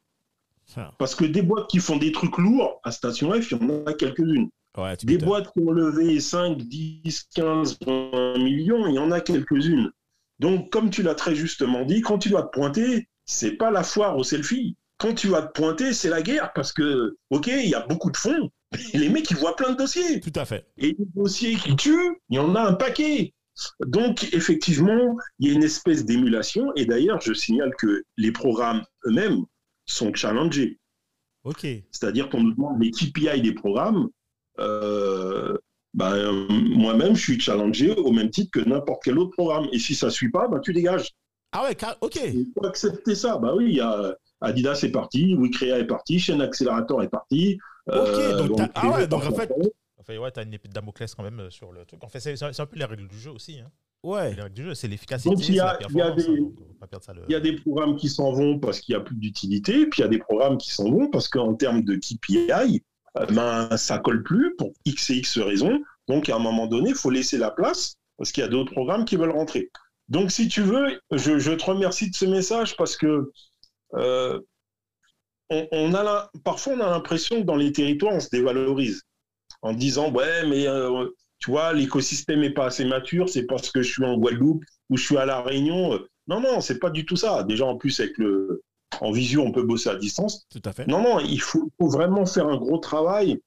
Ah. Parce que des boîtes qui font des trucs lourds, à Station F, il y en a quelques-unes. Ouais, Des boîtes qui ont levé 5, 10, 15, 20 millions, il y en a quelques-unes. Donc, comme tu l'as très justement dit, quand tu dois te pointer, c'est pas la foire au selfie. Quand tu vas te pointer, c'est la guerre parce que, OK, il y a beaucoup de fonds. Et [laughs] les mecs, ils voient plein de dossiers. Tout à fait. Et les dossiers qui tuent, il y en a un paquet. Donc, effectivement, il y a une espèce d'émulation. Et d'ailleurs, je signale que les programmes eux-mêmes sont challengés. Ok. C'est-à-dire qu'on nous demande les KPI des programmes. Euh, ben, Moi-même, je suis challengé au même titre que n'importe quel autre programme. Et si ça ne suit pas, ben, tu dégages. Ah ouais, car- ok. Il faut accepter ça. Bah oui, il y a Adidas est parti, WeCrea est parti, Chaîne Accélérateur est parti. Ok, euh, donc t'as- ah ouais, donc en fait- Enfin, ouais, t'as une épée de Damoclès quand même euh, sur le truc. En fait, c'est c'est un peu les règles du jeu aussi. hein. Ouais. C'est les règles du jeu, c'est l'efficacité, Donc, il y c'est a- la il y a performance. des- hein, donc, le- Il y a des programmes qui s'en vont parce qu'il n'y a plus d'utilité, puis il y a des programmes qui s'en vont parce qu'en termes de KPI, euh, ben, ça colle plus pour X et X raisons. Donc, à un moment donné, il faut laisser la place parce qu'il y a d'autres programmes qui veulent rentrer. Donc, si tu veux, je, te remercie de ce message parce que euh, on, a parfois on a l'impression que dans les territoires, on se dévalorise en disant ouais, mais euh, tu vois, l'écosystème n'est pas assez mature, c'est parce que je suis en Guadeloupe ou je suis à La Réunion. Non, non, c'est pas du tout ça. Déjà, en plus, avec le, en visio, on peut bosser à distance. Tout à fait. Non, non, il faut, faut vraiment faire un gros travail.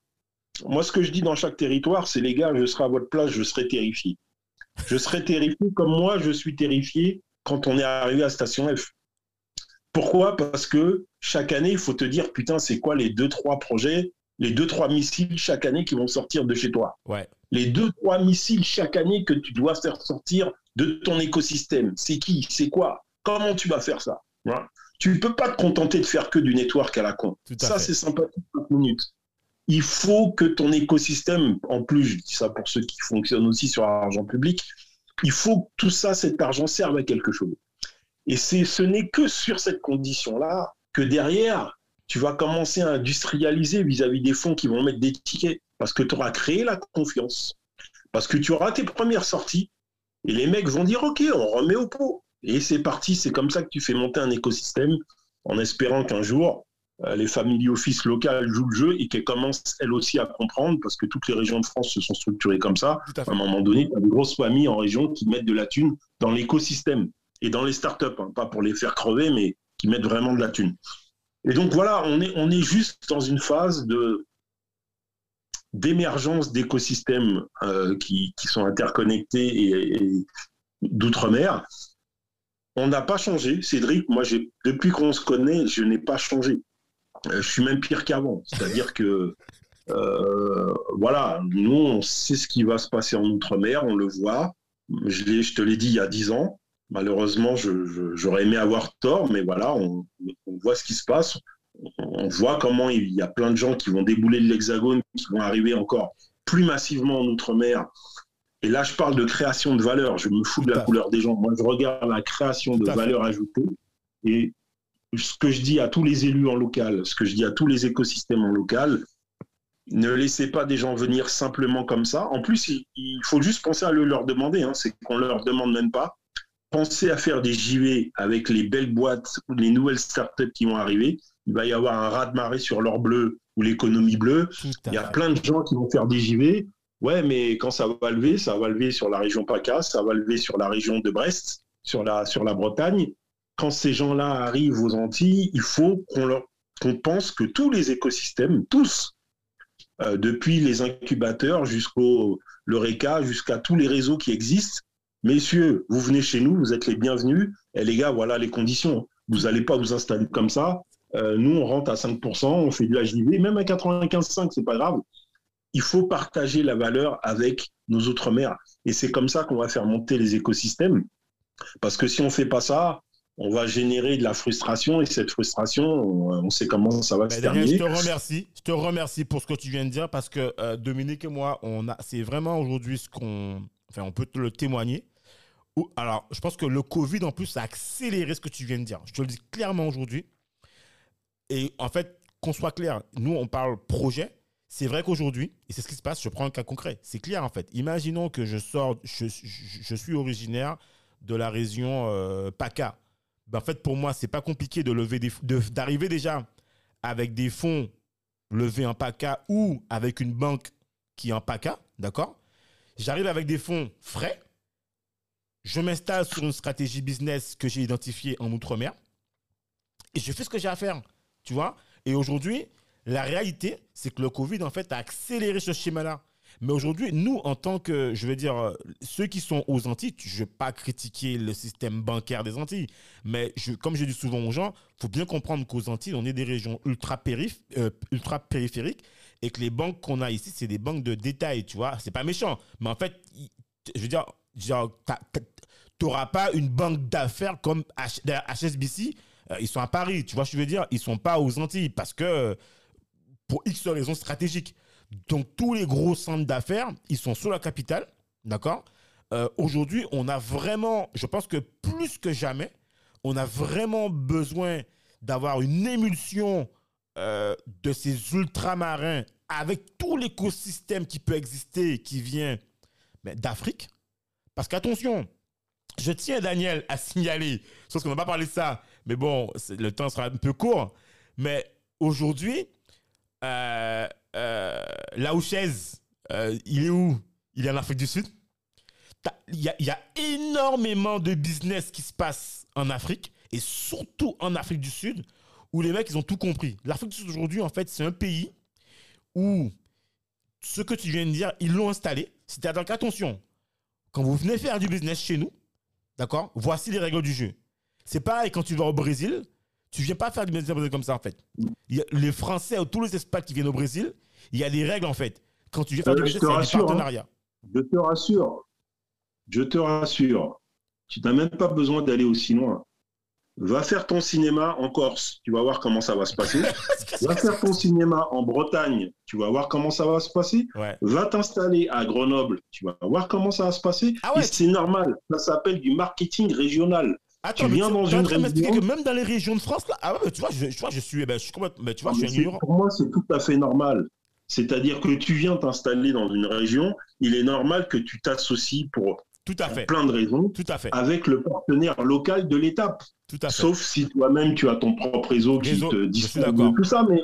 Moi, ce que je dis dans chaque territoire, c'est les gars, je serai à votre place, je serai terrifié. Je serai terrifié comme moi, je suis terrifié quand on est arrivé à Station F. Pourquoi? Parce que chaque année, il faut te dire, putain, c'est quoi les deux, trois projets, les deux, trois missiles chaque année qui vont sortir de chez toi? Ouais. les deux, trois missiles chaque année que tu dois faire sortir de ton écosystème. C'est qui? C'est quoi? Comment tu vas faire ça? Voilà. Tu ne peux pas te contenter de faire que du network à la con. À Ça, c'est sympathique, 5 minutes. Il faut que ton écosystème, en plus, je dis ça pour ceux qui fonctionnent aussi sur l'argent public, il faut que tout ça, cet argent serve à quelque chose. Et ce n'est que sur cette condition-là que derrière, tu vas commencer à industrialiser vis-à-vis des fonds qui vont mettre des tickets. Parce que tu auras créé la confiance. Parce que tu auras tes premières sorties. Et les mecs vont dire, OK, on remet au pot. Et c'est parti. C'est comme ça que tu fais monter un écosystème en espérant qu'un jour, euh, les family office locales jouent le jeu et qu'elles commencent elles aussi à comprendre, parce que toutes les régions de France se sont structurées comme ça. Tout à un moment donné, tu as des grosses familles en région qui mettent de la thune dans l'écosystème et dans les startups, hein, pas pour les faire crever, mais qui mettent vraiment de la thune. Et donc voilà, on est, on est juste dans une phase de d'émergence d'écosystèmes euh, qui, qui sont interconnectés et, et d'outre-mer. On n'a pas changé, Cédric. Moi, depuis qu'on se connaît, je n'ai pas changé. Euh, je suis même pire qu'avant. C'est-à-dire que euh, voilà, nous, on sait ce qui va se passer en Outre-mer, on le voit. Je, te l'ai dit il y a dix ans. Malheureusement, j'aurais aimé avoir tort, mais voilà, on, voit ce qui se passe. On voit comment il y a plein de gens qui vont débouler de l'Hexagone, qui vont arriver encore plus massivement en Outre-mer. Et là, je parle de création de valeur. Je me fous de la couleur des gens. Moi, je regarde la création de valeur ajoutée. Et ce que je dis à tous les élus en local, ce que je dis à tous les écosystèmes en local, ne laissez pas des gens venir simplement comme ça. En plus, il, il faut juste penser à le leur demander. hein. C'est qu'on leur demande même pas. Pensez à faire des JV avec les belles boîtes, ou les nouvelles startups qui vont arriver. Il va y avoir un raz-de-marée sur l'or bleu ou l'économie bleue. Il y a plein de gens qui vont faire des JV. Ouais, mais quand ça va lever, ça va lever sur la région PACA, ça va lever sur la région de Brest, sur la, sur la Bretagne. Quand ces gens-là arrivent aux Antilles, il faut qu'on qu'on pense que tous les écosystèmes, tous, euh, depuis les incubateurs jusqu'au l'Eureka, jusqu'à tous les réseaux qui existent, messieurs, vous venez chez nous, vous êtes les bienvenus. Et les gars, voilà les conditions. Vous n'allez pas vous installer comme ça. Euh, nous, on rentre à 5%, on fait la JV, même à 95,5%, c'est pas grave. Il faut partager la valeur avec nos outre-mer. Et c'est comme ça qu'on va faire monter les écosystèmes. Parce que si on ne fait pas ça, on va générer de la frustration. Et cette frustration, on, sait comment ça va se Daniel, je terminer. te remercie. Je te remercie pour ce que tu viens de dire parce que euh, Dominique et moi, on a, c'est vraiment aujourd'hui ce qu'on, enfin, on peut te le témoigner. Ou- Alors, je pense que le Covid en plus a accéléré ce que tu viens de dire. Je te le dis clairement aujourd'hui. Et en fait, qu'on soit clair, nous on parle projet. C'est vrai qu'aujourd'hui, et c'est ce qui se passe, je prends un cas concret. C'est clair en fait. Imaginons que je sors, je, suis originaire de la région euh, PACA. Ben, en fait, pour moi, c'est pas compliqué d'arriver déjà avec des fonds levés en PACA ou avec une banque qui est en PACA, d'accord? J'arrive avec des fonds frais, je m'installe sur une stratégie business que j'ai identifiée en Outre-mer et je fais ce que j'ai à faire, tu vois? Et aujourd'hui, la réalité, c'est que le Covid, en fait, a accéléré ce schéma-là. Mais aujourd'hui, nous, en tant que, je veux dire, euh, ceux qui sont aux Antilles, je ne veux pas critiquer le système bancaire des Antilles, mais je, comme je dis souvent aux gens, il faut bien comprendre qu'aux Antilles, on est des régions ultra, périph- euh, ultra périphériques et que les banques qu'on a ici, c'est des banques de détail, tu vois. C'est pas méchant, mais en fait, je veux dire, genre, t'auras pas une banque d'affaires comme H- HSBC, euh, ils sont à Paris, tu vois je veux dire? Ils sont pas aux Antilles parce que pour X raisons stratégiques. Donc tous les gros centres d'affaires, ils sont sur la capitale, d'accord? Euh, aujourd'hui, on a vraiment, je pense que plus que jamais, on a vraiment besoin d'avoir une émulsion euh, de ces ultramarins avec tout l'écosystème qui peut exister, qui vient d'Afrique. Parce qu'attention, je tiens, Daniel, à signaler, sauf qu'on n'a pas parlé de ça, mais bon, le temps sera un peu court. Mais aujourd'hui, euh, euh, euh, il est où? Il est en Afrique du Sud? Il y, y a énormément de business qui se passe en Afrique, et surtout en Afrique du Sud, où les mecs, ils ont tout compris. L'Afrique du Sud, aujourd'hui, en fait, c'est un pays où ce que tu viens de dire, ils l'ont installé. C'est-à-dire qu'attention, quand vous venez faire du business chez nous, d'accord, voici les règles du jeu. C'est pareil quand tu vas au Brésil, tu viens pas faire du business comme ça en fait. Il y a- les Français ou tous les expats qui viennent au Brésil, il y a des règles en fait. Quand tu viens faire Euh, du je business, des rassure, hein. partenariats. Je te rassure. Je te rassure. Tu n'as même pas besoin d'aller aussi loin. Va faire ton cinéma en Corse. Tu vas voir comment ça va se passer. [laughs] Va faire ton cinéma en Bretagne. Tu vas voir comment ça va se passer. Ouais. Va t'installer à Grenoble. Tu vas voir comment ça va se passer. Ah ouais, Et c'est normal. Ça s'appelle du marketing régional. Attends, Tu mais viens dans une région- que même dans les régions de France là, ah ouais, tu vois, je, tu vois, je suis, eh ben, je suis complètement, mais tu vois, je Mais suis c'est- ignorant. pour moi, c'est tout à fait normal. C'est-à-dire que tu viens t'installer dans une région, il est normal que tu t'associes pour Tout à fait, plein de raisons tout à fait, avec le partenaire local de l'étape. tout à fait. Sauf si toi-même tu as ton propre réseau qui Réseau, te dispose d'accord. de tout ça. Mais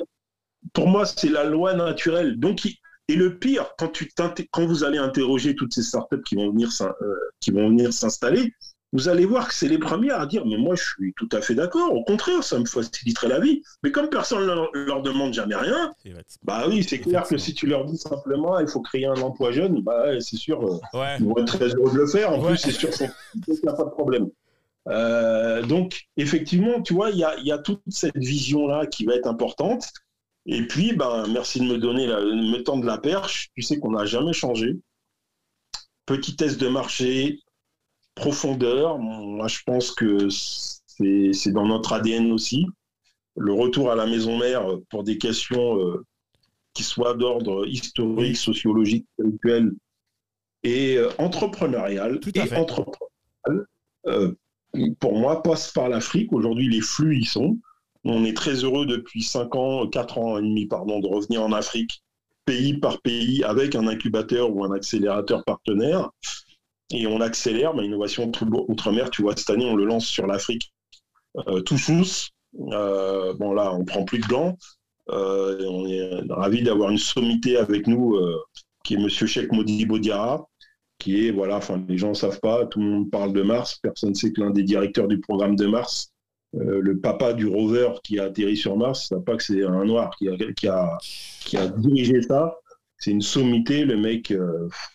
pour moi, c'est la loi naturelle. Donc, et le pire, quand, tu quand vous allez interroger toutes ces startups qui vont venir euh, qui vont venir s'installer, vous allez voir que c'est les premières à dire mais moi je suis tout à fait d'accord. Au contraire, ça me faciliterait la vie. Mais comme personne ne leur, leur demande jamais rien, bah oui, c'est clair que si tu leur dis simplement il faut créer un emploi jeune, bah c'est sûr. euh, Ouais, ils vont être très heureux de le faire. En Ouais. plus, c'est sûr qu'il n'y a pas de problème. Euh, donc, effectivement, tu vois, il y a, il y a toute cette vision-là qui va être importante. Et puis, ben, merci de me donner, la, de me tendre la perche. Tu sais qu'on n'a jamais changé. Petit test de marché, profondeur. Moi, je pense que c'est dans notre ADN aussi. Le retour à la maison mère pour des questions euh, qui soient d'ordre historique, sociologique, spirituel et euh, entrepreneurial. Tout à et fait. entrepreneurial, euh, pour moi, passe par l'Afrique. Aujourd'hui, les flux y sont. On est très heureux depuis 5 ans, 4 ans et demi, pardon, de revenir en Afrique, pays par pays, avec un incubateur ou un accélérateur partenaire. Et on accélère, mais Innovation Outre- Outre-mer, tu vois, cette année, on le lance sur l'Afrique euh, chousse. Euh, bon, là, on prend plus de gants. Euh, on est ravis d'avoir une sommité avec nous, qui est Monsieur Cheikh Modibo Diarra, qui est, voilà, enfin, les gens ne savent pas, tout le monde parle de Mars, personne ne sait que l'un des directeurs du programme de Mars, le papa du rover qui a atterri sur Mars, ne pas que c'est un noir qui a, qui a, dirigé ça. C'est une sommité, le mec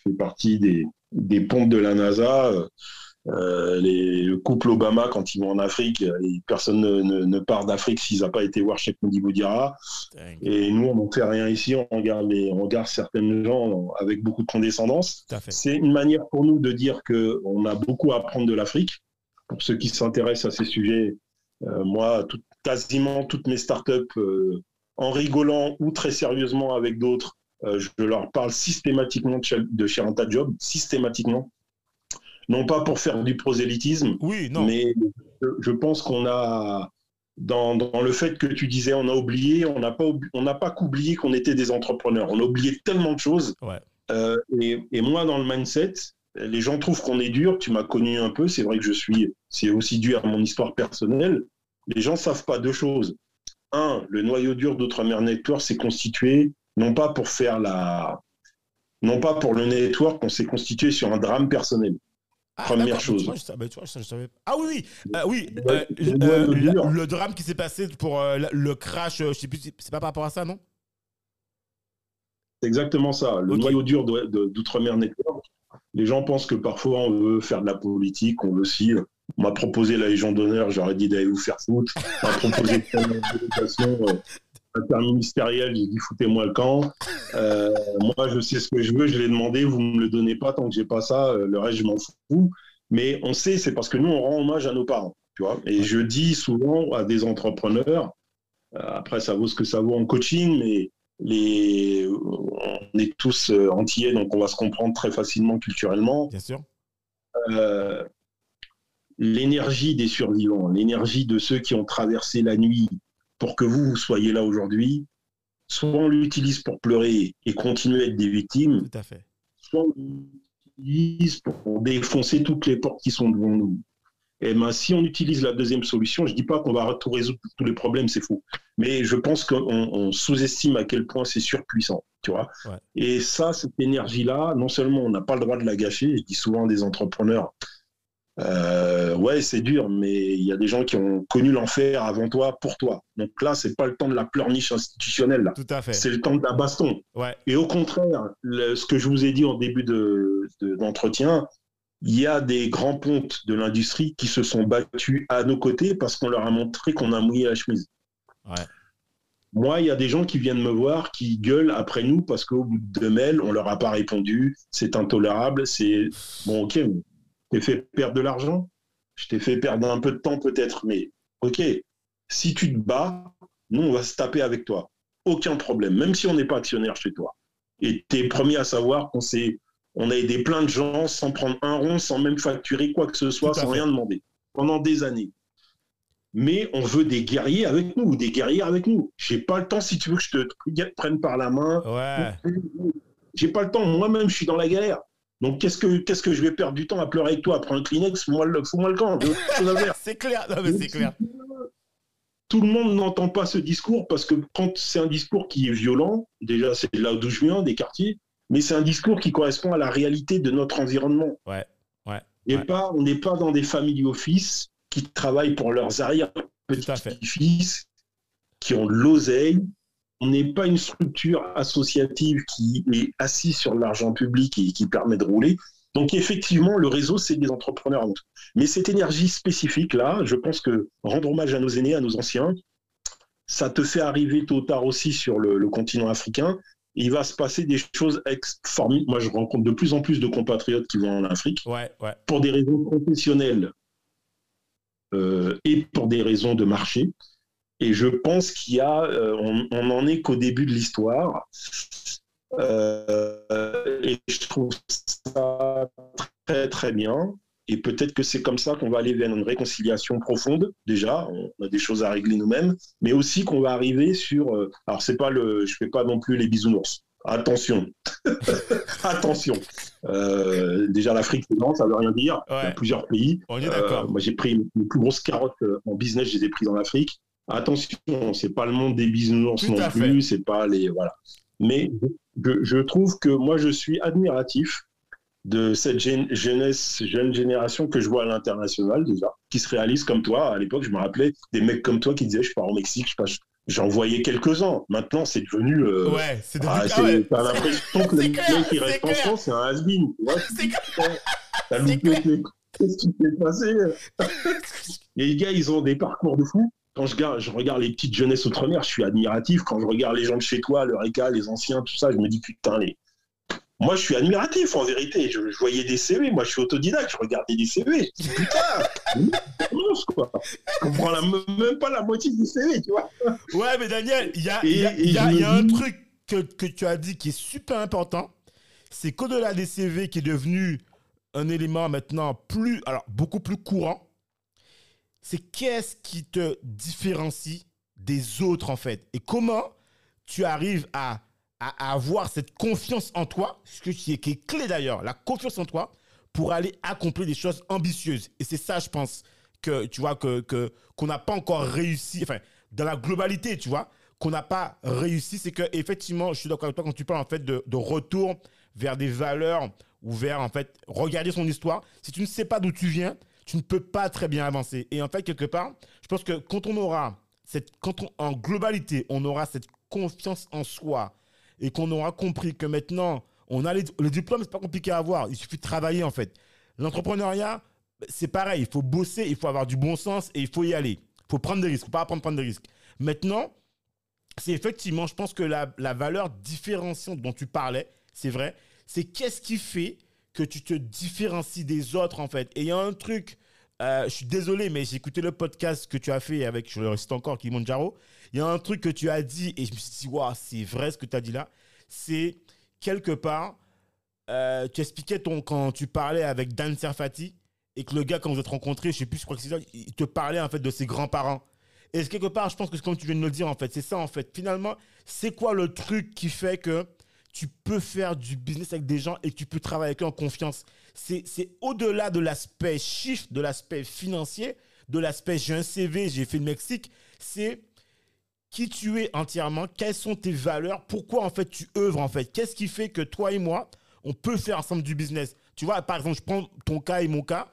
fait partie des, des pompes de la NASA. euh, euh, les, le couple Obama, quand ils vont en Afrique, euh, et personne ne, ne- ne part d'Afrique s'ils n'ont pas été voir Cheikh Diarra. dingue. Et nous, on n'en fait rien ici, on regarde, les, on regarde certaines gens avec beaucoup de condescendance. C'est une manière pour nous de dire qu'on a beaucoup à apprendre de l'Afrique. Pour ceux qui s'intéressent à ces sujets, euh, moi, tout- quasiment toutes mes startups, euh, en rigolant ou très sérieusement avec d'autres, je leur parle systématiquement de, Sherenta Job, systématiquement. Non pas pour faire du prosélytisme, Oui, non. mais je, pense qu'on a, dans, dans le fait que tu disais, on a oublié, on n'a pas, oub- on n'a pas qu'oublié qu'on était des entrepreneurs. On a oublié tellement de choses. Ouais. Euh, et, et moi, dans le mindset, les gens trouvent qu'on est dur. Tu m'as connu un peu. C'est vrai que je suis, c'est aussi dû à mon histoire personnelle. Les gens savent pas deux choses. Un, le noyau dur d'Outre-mer Network s'est constitué non pas pour faire la, non pas pour le network, on s'est constitué sur un drame personnel. Ah, première chose. vois, je vois, je Ah oui, oui, euh, euh, le euh, drame qui s'est passé pour euh, le- crash, euh, je sais plus, c'est c'est pas par rapport à ça, non? C'est exactement ça. Le noyau dur d'Outre-mer Network. Les gens pensent que parfois on veut faire de la politique, on veut aussi. On m'a proposé la Légion d'honneur, j'aurais dit d'aller vous faire foutre. On m'a proposé [laughs] de faire interministérielle, j'ai dit foutez-moi le camp. Euh, moi, je sais ce que je veux, je l'ai demandé, vous me le donnez pas tant que j'ai pas ça, euh, le reste, je m'en fous. Mais on sait, c'est parce que nous, on rend hommage à nos parents. Tu vois Et je dis souvent à des entrepreneurs, euh, après, ça vaut ce que ça vaut en coaching, mais les, on est tous euh, antillais, donc on va se comprendre très facilement culturellement. Bien sûr. l'énergie des survivants, l'énergie de ceux qui ont traversé la nuit pour que vous, vous soyez là aujourd'hui, soit on l'utilise pour pleurer et continuer à être des victimes, Tout à fait. soit on l'utilise pour défoncer toutes les portes qui sont devant nous. Et ben, si on utilise la deuxième solution, je dis pas qu'on va tout résoudre tous les problèmes, c'est faux. Mais je pense qu'on on sous-estime à quel point c'est surpuissant, tu vois. Ouais. Et ça, cette énergie-là, non seulement on n'a pas le droit de la gâcher, je dis souvent à des entrepreneurs, euh, ouais, c'est dur, mais il y a des gens qui ont connu l'enfer avant toi, pour toi. Donc là, c'est pas le temps de la pleurniche institutionnelle, là. Tout à fait. C'est le temps de la baston. Ouais. Et au contraire, le- ce que je vous ai dit en début de- de- d'entretien, il y a des grands pontes de l'industrie qui se sont battus à nos côtés parce qu'on leur a montré qu'on a mouillé la chemise. Ouais. Moi, il y a des gens qui viennent me voir, qui gueulent après nous parce qu'au bout de deux mails, on leur a pas répondu, c'est intolérable, c'est bon, ok, mais t'ai fait perdre de l'argent, je t'ai fait perdre un peu de temps peut-être, mais ok, si tu te bats, nous, on va se taper avec toi. Aucun problème, même si on n'est pas actionnaire chez toi. Et tu es premier à savoir qu'on s'est on a aidé plein de gens sans prendre un rond, sans même facturer quoi que ce soit, sans fait. rien demander, pendant des années. Mais on veut des guerriers avec nous, ou des guerrières avec nous. J'ai pas le temps, si tu veux que je te prenne par la main. Ouais. J'ai pas le temps. Moi-même, je suis dans la galère. Donc, qu'est-ce que, qu'est-ce que je vais perdre du temps à pleurer avec toi Prends un Kleenex, fous-moi le, fous-moi le camp. [laughs] C'est clair. C'est clair. Tout le monde n'entend pas ce discours parce que quand c'est un discours qui est violent, déjà c'est là d'où je viens, des quartiers, mais c'est un discours qui correspond à la réalité de notre environnement. Ouais. Ouais. Et Ouais. pas, on n'est pas dans des family office qui travaillent pour leurs fait. arrière-petits-fils, qui ont de l'oseille. On n'est pas une structure associative qui est assise sur l'argent public et qui permet de rouler. Donc effectivement, le réseau, c'est des entrepreneurs. avant tout. Mais cette énergie spécifique-là, je pense que rendre hommage à nos aînés, à nos anciens, ça te fait arriver tôt ou tard aussi sur le, le continent africain. Il va se passer des choses formidables. Moi, je rencontre de plus en plus de compatriotes qui vont en Afrique Ouais. Ouais. pour des raisons professionnelles euh, et pour des raisons de marché. Et je pense qu'il y a, euh, on, on en est qu'au début de l'histoire. Euh, et je trouve ça très très bien. Et peut-être que c'est comme ça qu'on va aller vers une réconciliation profonde. Déjà, on a des choses à régler nous-mêmes, mais aussi qu'on va arriver sur. euh, alors c'est pas le, je fais pas non plus les bisounours. Attention, [laughs] attention. Euh, déjà l'Afrique grand, ça veut rien dire. Il y a plusieurs pays. On est Euh, moi, j'ai pris les plus grosses carottes en business, je les ai prises en Afrique. Attention, c'est pas le monde des bisounours non plus, c'est pas les voilà. Mais je, je trouve que moi, je suis admiratif de cette jeunesse, jeune génération que je vois à l'international déjà, qui se réalise comme toi. À l'époque, je me rappelais des mecs comme toi qui disaient je pars au Mexique, je j'en voyais quelques-uns. Maintenant, c'est devenu. euh, Ouais. C'est devenu. ah, Ah c'est- ouais. T'as l'impression que le [laughs] c'est mec clair, qui c'est reste en. France, c'est un has-been. [laughs] C'est. T'as loupé Qu'est-ce qui s'est passé? [laughs] Les gars, ils ont des parcours de fou. Quand je regarde, je regarde les petites jeunesses outre-mer, je suis admiratif. Quand je regarde les gens de chez toi, le RECA, les anciens, tout ça, je me dis putain, les... moi je suis admiratif en vérité. Je, je voyais des CV, moi je suis autodidacte, je regardais des CV. Je dis, Putain, quoi. Je comprends la- même pas la moitié du CV, tu vois. Ouais, mais Daniel, il y a, y y y un truc que, que tu as dit qui est super important. C'est qu'au-delà des CV qui est devenu un élément maintenant plus, alors beaucoup plus courant, c'est qu'est-ce qui te différencie des autres en fait? Et comment tu arrives à, à- avoir cette confiance en toi, ce que- qui est, qui est clé d'ailleurs, la confiance en toi pour aller accomplir des choses ambitieuses? Et c'est ça, je pense, que tu vois que- qu'on n'a pas encore réussi. Enfin, dans la globalité, tu vois, qu'on n'a pas réussi, c'est que effectivement, je suis d'accord avec toi quand tu parles en fait de, de retour vers des valeurs ou vers en fait regarder son histoire. Si tu ne sais pas d'où tu viens, tu ne peux pas très bien avancer. Et en fait, quelque part, je pense que quand on aura cette, quand en globalité, on aura cette confiance en soi et qu'on aura compris que maintenant, on a les, le diplôme, c'est pas compliqué à avoir. Il suffit de travailler en fait. L'entrepreneuriat, c'est pareil. Il faut bosser, il faut avoir du bon sens et il faut y aller. Il faut prendre des risques. Il faut pas apprendre à prendre des risques. Maintenant, c'est effectivement, je pense que la, la valeur différenciante dont tu parlais, c'est vrai, c'est qu'est-ce qui fait que tu te différencies des autres en fait. Et il y a un truc, euh, je suis désolé, mais j'ai écouté le podcast que tu as fait avec, je le récite encore, Kilimanjaro. Il y a un truc que tu as dit et je me suis dit, waouh, c'est vrai ce que tu as dit là. C'est quelque part, euh, tu expliquais ton, quand tu parlais avec Dan Serfati, et que le gars, quand vous êtes rencontrés, je sais plus, je crois que c'est ça, il te parlait en fait de ses grands-parents. Et quelque part, je pense que comme tu viens de le dire, en fait, c'est ça, en fait. Finalement, c'est quoi le truc qui fait que tu peux faire du business avec des gens et tu peux travailler avec eux en confiance C'est au-delà de l'aspect chiffre, de l'aspect financier, de l'aspect j'ai un CV, j'ai fait le Mexique. C'est qui tu es entièrement, quelles sont tes valeurs, pourquoi en fait tu œuvres en fait, qu'est-ce qui fait que toi et moi, on peut faire ensemble du business? Tu vois, par exemple, je prends ton cas et mon cas,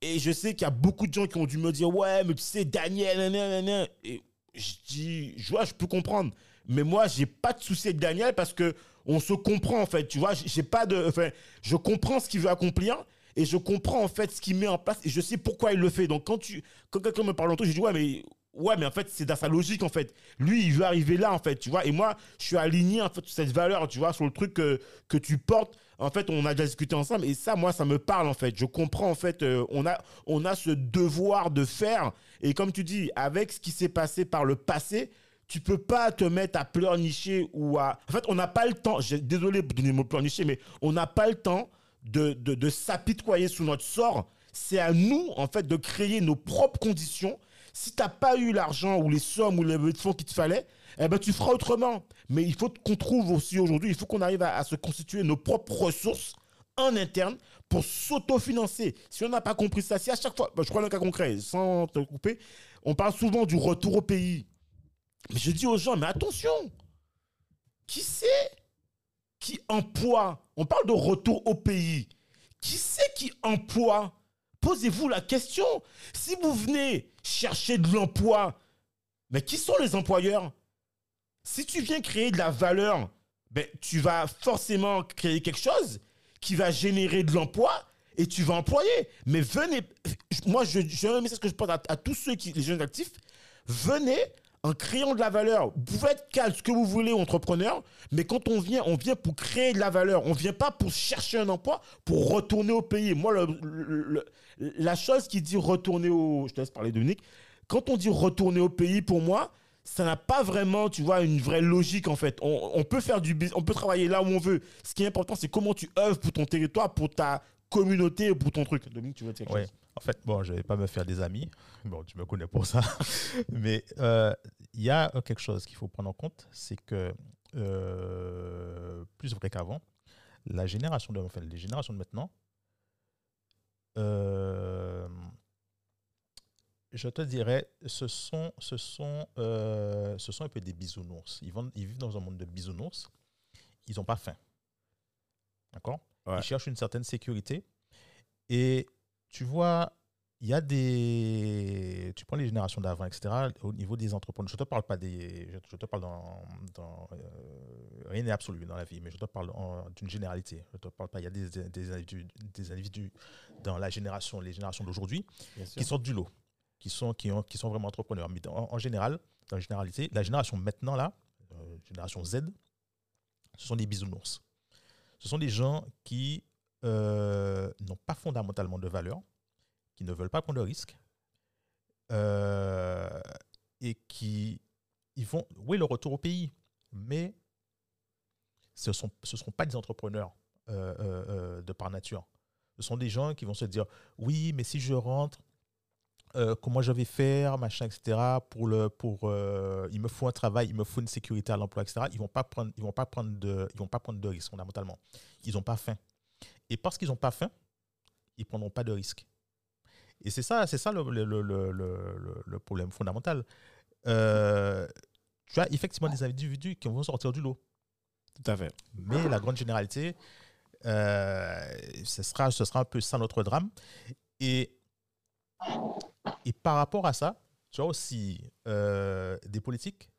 et je sais qu'il y a beaucoup de gens qui ont dû me dire, ouais, mais tu sais, Daniel, nan, nan, nan. et je dis, je vois, je peux comprendre. Mais moi, j'ai pas de souci avec Daniel parce que on se comprend en fait. Tu vois, j'ai pas de, enfin, je comprends ce qu'il veut accomplir et je comprends en fait ce qu'il met en place et je sais pourquoi il le fait. Donc quand tu, quand quelqu'un me parle en toi, je dis ouais, mais ouais, mais en fait c'est dans sa logique en fait. Lui, il veut arriver là en fait, tu vois. Et moi, je suis aligné en fait sur cette valeur, tu vois, sur le truc que que tu portes. En fait, on a déjà discuté ensemble et ça, moi, ça me parle en fait. Je comprends en fait. euh, on a on a ce devoir de faire et comme tu dis, avec ce qui s'est passé par le passé. Tu peux pas te mettre à pleurnicher ou à. En fait, on n'a pas le temps. Désolé de donner le mot pleurnicher, mais on n'a pas le temps de, de, de s'apitoyer sous notre sort. C'est à nous, en fait, de créer nos propres conditions. Si tu n'as pas eu l'argent ou les sommes ou les fonds qu'il te fallait, eh ben, tu feras autrement. Mais il faut qu'on trouve aussi aujourd'hui, il faut qu'on arrive à, à se constituer nos propres ressources en interne pour s'autofinancer. Si on n'a pas compris ça, si à chaque fois, bah, je prends un cas concret, sans te couper, on parle souvent du retour au pays. Mais je dis aux gens, mais attention, qui c'est qui emploie On parle de retour au pays. Qui c'est qui emploie? Posez-vous la question. Si vous venez chercher de l'emploi, mais qui sont les employeurs? Si tu viens créer de la valeur, ben, tu vas forcément créer quelque chose qui va générer de l'emploi et tu vas employer. Mais venez, moi, j'ai un message que je porte à, à tous ceux qui, les jeunes actifs, venez en créant de la valeur. Vous pouvez être calme, ce que vous voulez, entrepreneur, mais quand on vient, on vient pour créer de la valeur. On vient pas pour chercher un emploi, pour retourner au pays. Moi, le- le- le- la chose qui dit retourner au... Je te laisse parler, Dominique. Quand on dit retourner au pays, pour moi, ça n'a pas vraiment, tu vois, une vraie logique, en fait. On, on peut faire du business, on peut travailler là où on veut. Ce qui est important, c'est comment tu œuvres pour ton territoire, pour ta communauté, pour ton truc. Dominique, tu veux dire quelque Ouais. chose? En fait, bon, je vais pas me faire des amis. Bon, tu me connais pour ça. [laughs] Mais euh, il y a euh, quelque chose qu'il faut prendre en compte, c'est que euh, plus vrai qu'avant, la génération de, enfin, les générations de maintenant, euh, je te dirais, ce sont, ce sont, ce sont un peu des bisounours. Ils, vont, ils vivent dans un monde de bisounours. Ils n'ont pas faim. D'accord? Ouais. Ils cherchent une certaine sécurité. Et tu vois, il y a des. Tu prends les générations d'avant, etc. Au niveau des entrepreneurs, je ne te parle pas des. Je, te parle dans. dans euh, rien n'est absolu dans la vie, mais je te parle d'une généralité. Je te parle pas. Il y a des, des, des individus, des individus dans la génération, les générations d'aujourd'hui, qui sortent du lot, qui sont, qui ont, qui sont vraiment entrepreneurs. Mais en, général, dans la généralité, la génération maintenant, là, euh, génération Z, ce sont des bisounours. Ce sont des gens qui euh, n'ont pas fondamentalement de valeur, qui ne veulent pas prendre de risques, euh, et qui ils vont, oui, le retour au pays, mais ce ne sont, ce seront pas des entrepreneurs euh, de par nature. Ce sont des gens qui vont se dire, oui, mais si je rentre, comment je vais faire, machin, etc. Pour le, pour, euh, il me faut un travail, il me faut une sécurité à l'emploi, etc. Ils vont vont pas prendre de, ils vont pas prendre de risques fondamentalement. Ils n'ont pas faim. Et parce qu'ils n'ont pas faim, ils prendront pas de risques. Et c'est ça, c'est ça le, le, le, le, le- le problème fondamental. Euh, tu as effectivement des individus qui vont sortir du lot. Tout à fait. Mais la grande généralité, euh, ce, sera, ce sera un peu ça notre drame. Et, et par rapport à ça, tu as aussi euh, des politiques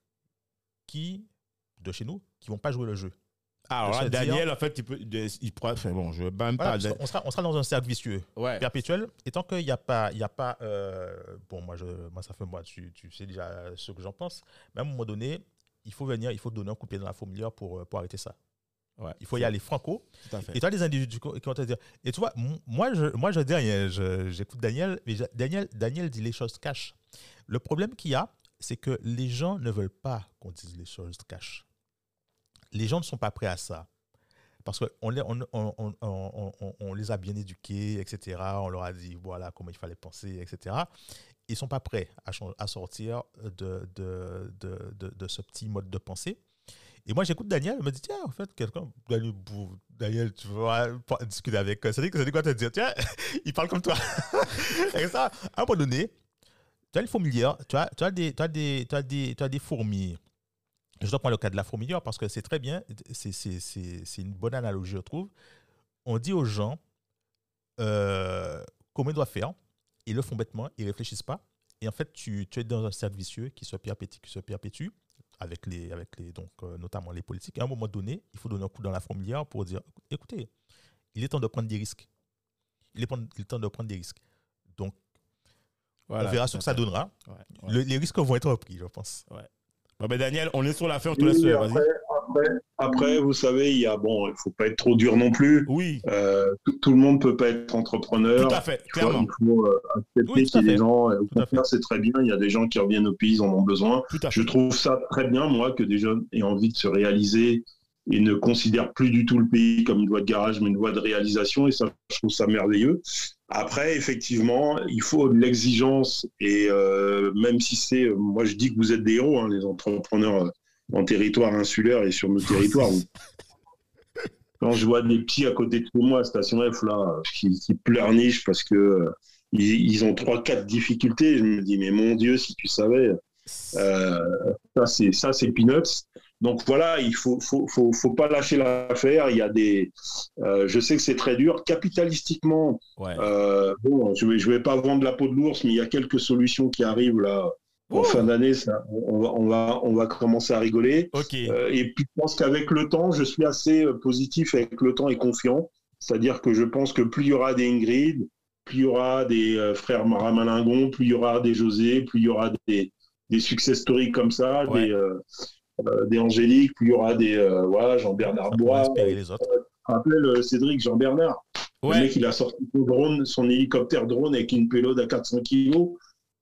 qui, de chez nous, qui vont pas jouer le jeu. Alors De là, dire- Daniel, en fait, il, peut, il pourra. Enfin bon, je vais même Voilà, pas. qu'on sera, on sera dans un cercle vicieux Ouais. perpétuel. Et tant qu'il n'y a pas, y a pas euh, bon, moi, je, moi, ça fait moi, tu, tu sais déjà ce que j'en pense. Mais à un moment donné, il faut venir, il faut donner un coup de pied dans la fourmilière pour, euh, pour arrêter ça. Ouais. Il faut y aller franco. Tout à fait. Et as des individus qui vont te dire. Et tu vois, moi, je, moi, je dis rien. J'écoute Daniel, mais je- Daniel, Daniel dit les choses cash. Le problème qu'il y a, c'est que les gens ne veulent pas qu'on dise les choses cash. Les gens ne sont pas prêts à ça. Parce qu'on les, a bien éduqués, etc. On leur a dit voilà comment il fallait penser, etc. Ils sont pas prêts à, sortir de, ce petit mode de pensée. Et moi, j'écoute Daniel, il me dit, tiens, en fait, quelqu'un, Daniel, tu vas discuter avec euh, Cédric, Cédric va te dire, tiens, [laughs] il parle comme toi. [laughs] Ça, à un moment donné, tu as une fourmilière, tu as, tu as, des, tu as, des, tu as, des, tu as des fourmis. Je dois prendre le cas de la fourmilière parce que c'est très bien, c'est- une bonne analogie, je trouve. On dit aux gens euh, comment ils doivent faire, ils le font bêtement, ils réfléchissent pas. Et en fait, tu, tu es dans un cercle vicieux qui se perpétue, qui se perpétue avec les, avec les, donc, euh, notamment les politiques. Et à un moment donné, il faut donner un coup dans la fourmilière pour dire, écoutez, il est temps de prendre des risques. Il est, temps- il est temps de prendre des risques. Donc, Voilà, on verra ce que ça donnera. Ouais, ouais. Le- les risques vont être repris, je pense. Bon, ben, Daniel, on est sur la fin, on te laisse. après, après, après, vous savez, il y a bon, il faut pas être trop dur non plus. Oui, Euh, tout, tout le monde peut pas être entrepreneur. tout à fait, Il faut- clairement. Il faut euh, accepter Oui, qu'il y ait des gens. Au contraire, c'est très bien. Il y a des gens qui reviennent au pays, ils en ont besoin. Tout à Je trouve ça très bien, moi, que des jeunes aient envie de se réaliser et ne considèrent plus du tout le pays comme une voie de garage, mais une voie de réalisation. Et ça, je trouve ça merveilleux. Après, effectivement, il faut de l'exigence. Et euh, même si c'est, moi, je dis que vous êtes des héros, hein, les entrepreneurs euh, en territoire insulaire et sur nos territoires. [laughs] Quand je vois des petits à côté de moi Station F, là, qui, qui pleurnichent parce que euh, ils, ils ont trois, quatre difficultés, je me dis, mais mon Dieu, si tu savais. Euh, ça, c'est peanuts. Donc voilà, il faut, faut, faut, faut pas lâcher l'affaire. Il y a des, euh, je sais que c'est très dur. Capitalistiquement, Ouais. euh, bon, je vais, je vais pas vendre la peau de l'ours, mais il y a quelques solutions qui arrivent là. En Oh. fin d'année, on va, on va, on va commencer à rigoler. Euh, et puis, je pense qu'avec le temps, je suis assez positif avec le temps et confiant. C'est-à-dire que je pense que plus il y aura des Ingrid, plus il y aura des frères Maramalingon, plus il y aura des José, plus il y aura des, des success stories comme ça, Ouais. des, euh, des Angélique, plus il y aura des euh, voilà, Jean-Bernard Bois. inspirer les autres. Je rappelle euh, Cédric Jean-Bernard? Le mec, il a sorti son drone, son hélicoptère drone avec une payload à 400 kilos.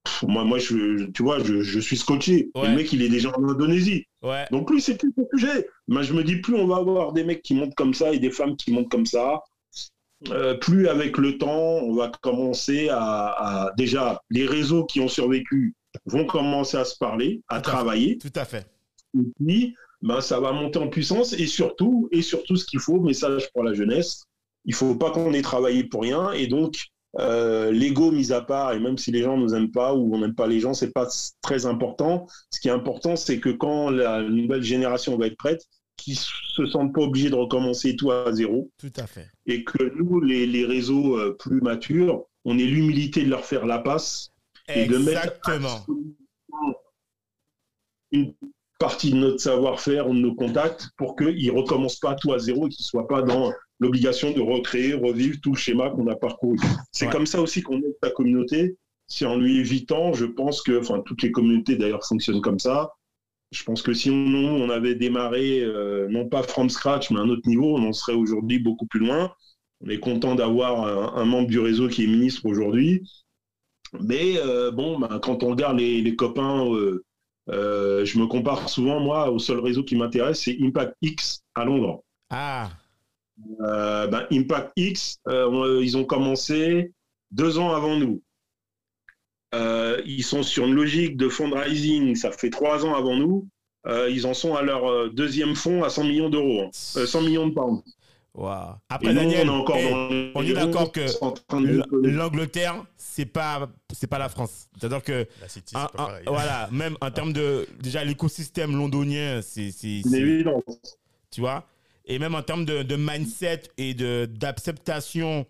Pff, Moi, moi je, tu vois, je, je suis scotché. Ouais. le mec, il est déjà en Indonésie. Ouais. Donc lui, c'est plus le sujet. Moi, je me dis, plus on va avoir des mecs qui montent comme ça et des femmes qui montent comme ça, euh, plus avec le temps, on va commencer à, à- Déjà, les réseaux qui ont survécu vont commencer à se parler, à Tout à fait. travailler. Tout à fait. Et puis, ben, ça va monter en puissance. Et surtout, et surtout ce qu'il faut, message pour la jeunesse, il faut pas qu'on ait travaillé pour rien. Et donc, euh, l'ego mis à part, et même si les gens nous aiment pas ou on n'aime pas les gens, c'est pas très important. Ce qui est important, c'est que quand la nouvelle génération va être prête, qu'ils se sentent pas obligés de recommencer tout à zéro Tout à fait. et que nous, les, les réseaux euh, plus matures, on ait l'humilité de leur faire la passe et de mettre Exactement. une partie de notre savoir-faire ou de nos contacts pour qu'ils ne recommencent pas tout à zéro et qu'ils ne soient pas dans l'obligation de recréer, revivre tout le schéma qu'on a parcouru. C'est Ouais. comme ça aussi qu'on aide sa communauté. C'est en lui évitant, je pense que, enfin, toutes les communautés d'ailleurs fonctionnent comme ça. Je pense que si on, on avait démarré, euh, non pas from scratch, mais à un autre niveau, on en serait aujourd'hui beaucoup plus loin. On est content d'avoir un, un membre du réseau qui est ministre aujourd'hui. Mais euh, bon, ben, quand on regarde les, les copains, euh, euh, je me compare souvent, moi, au seul réseau qui m'intéresse, c'est Impact X à Londres. Ah. Euh, ben, Impact X, euh, ils ont commencé deux ans avant nous. Ils sont sur une logique de fundraising, ça fait trois ans avant nous. Ils en sont à leur deuxième fonds à 100 millions d'euros, hein. Euh, 100 millions de pounds. Et Après, nous, Daniel, on est hey, est d'accord que l'Angleterre, c'est pas, c'est pas la France. C'est-à-dire que, La City, un- c'est pas un- pareil. voilà, même en termes de, déjà l'écosystème londonien, c'est, c'est, tu vois? Et même en termes de, de mindset et de, d'acceptation,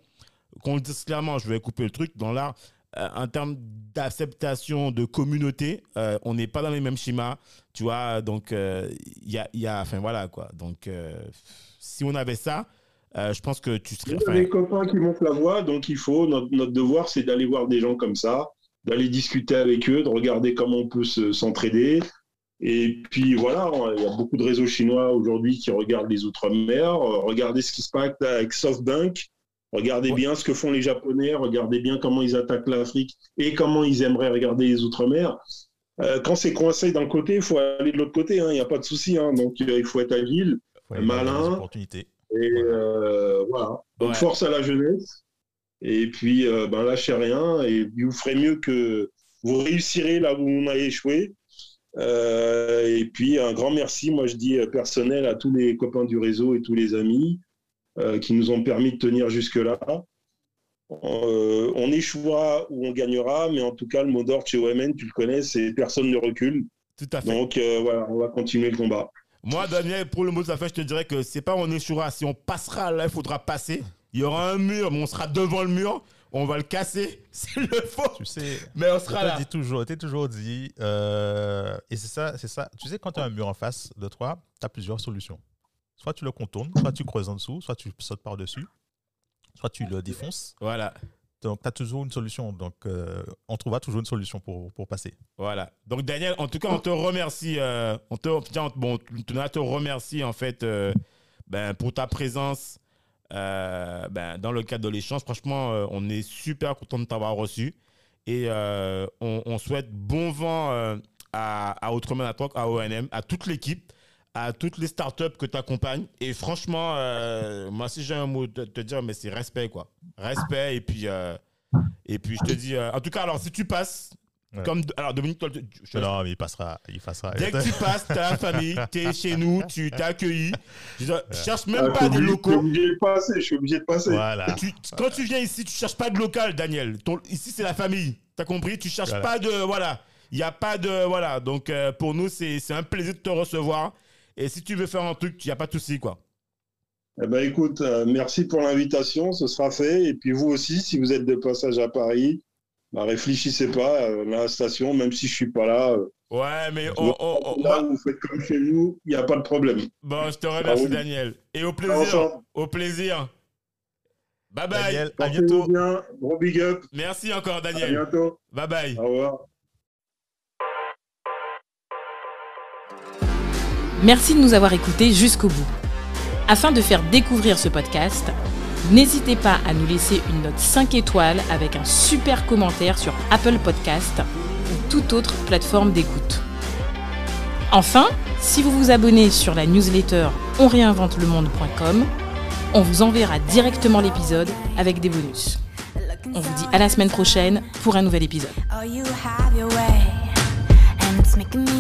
qu'on le dise clairement, je vais couper le truc dans l'art, euh, en termes d'acceptation de communauté, euh, on n'est pas dans les mêmes schémas, tu vois? Donc, euh, il y, a, il y a, enfin voilà quoi. Donc, euh, si on avait ça, euh, je pense que tu serais. Il y a des copains qui montent la voie, donc il faut, notre, notre devoir, c'est d'aller voir des gens comme ça, d'aller discuter avec eux, de regarder comment on peut se- s'entraider. Et puis voilà, il y a beaucoup de réseaux chinois aujourd'hui qui regardent les Outre-mer. Euh, Regardez ce qui se passe avec SoftBank. Regardez Ouais. bien ce que font les Japonais. Regardez bien comment ils attaquent l'Afrique et comment ils aimeraient regarder les Outre-mer. Euh, quand c'est coincé d'un côté, il faut aller de l'autre côté. hein, Il n'y a pas de souci. hein. donc euh, il faut être agile Faut aller voir les malin. opportunités. Et euh, voilà. Donc Ouais. force à la jeunesse. Et puis, euh, ben, lâchez rien. Et vous ferez mieux que vous réussirez là où on a échoué. Euh, et puis, un grand merci, moi je dis euh, personnel, à tous les copains du réseau et tous les amis euh, qui nous ont permis de tenir jusque-là. Euh, on échouera ou on gagnera, mais en tout cas, le mot d'ordre chez OMN, tu le connais, c'est personne ne recule. Tout à fait. Donc euh, voilà, on va continuer le combat. Moi, Daniel, pour le mot de la fin, je te dirais que c'est pas on échouera. Si on passera là, il faudra passer. Il y aura un mur, mais on sera devant le mur. On va le casser [laughs] s'il le faut. Tu sais, Mais on sera là. dis toujours, t'es toujours dit, euh, et c'est ça, c'est ça. Tu sais, quand tu as un mur en face de toi, tu as plusieurs solutions. Soit tu le contournes, soit tu creuses en dessous, soit tu sautes par-dessus, soit tu le défonces. Voilà. Donc, tu as toujours une solution. Donc, euh, on trouvera toujours une solution pour, pour passer. Voilà. Donc, Daniel, en tout cas, on te remercie. euh, on te, tiens, on- bon, à te remercier, en fait, euh, ben, pour ta présence ben, dans le cadre de l'échange. Franchement, on est super content de t'avoir reçu. Et on, souhaite bon vent à, à Outreman at Work, à ONM, à toute l'équipe, à toutes les startups que tu accompagnes. Et franchement, euh, moi, si j'ai un mot de te dire, mais c'est respect, quoi. Respect. Et puis, euh, et puis je te dis, euh, en tout cas, alors, si tu passes, Ouais. comme. Alors, Dominique, toi, je- je te Non, mais il passera. Il passera. Dès que tu passes, t'as la famille, t'es [laughs] chez nous, tu t'es accueilli. Je veux dire, cherche Ah, même je pas des obligé- Je suis locaux. obligé de passer, je suis obligé de passer. Voilà. Tu- quand tu viens ici, tu cherches pas de local, Daniel. Ton- ici, c'est la famille. T'as compris? Tu cherches Voilà. pas de. Voilà. Il n'y a pas de. Voilà. Donc, euh, pour nous, c'est c'est un plaisir de te recevoir. Et si tu veux faire un truc, il n'y a pas de souci, quoi. Eh ben, écoute, euh, merci pour l'invitation, ce sera fait. Et puis vous aussi, si vous êtes de passage à Paris, bah, réfléchissez pas euh, à la station, même si je suis pas là. euh, Ouais, mais on, on- on- là, moi- vous faites comme chez nous, il n'y a pas de problème. bon, je te remercie, Ah oui. Daniel. Et au plaisir. Ensemble, Au plaisir. Bye bye. Daniel, à bientôt. bien, gros big up, Merci encore, à Daniel. bientôt, Bye bye. au revoir. Merci de nous avoir écoutés jusqu'au bout. Afin de faire découvrir ce podcast, n'hésitez pas à nous laisser une note 5 étoiles avec un super commentaire sur Apple Podcast ou toute autre plateforme d'écoute. Enfin, si vous vous abonnez sur la newsletter onréinventelemonde.com, on vous enverra directement l'épisode avec des bonus. On vous dit à la semaine prochaine pour un nouvel épisode. Happy?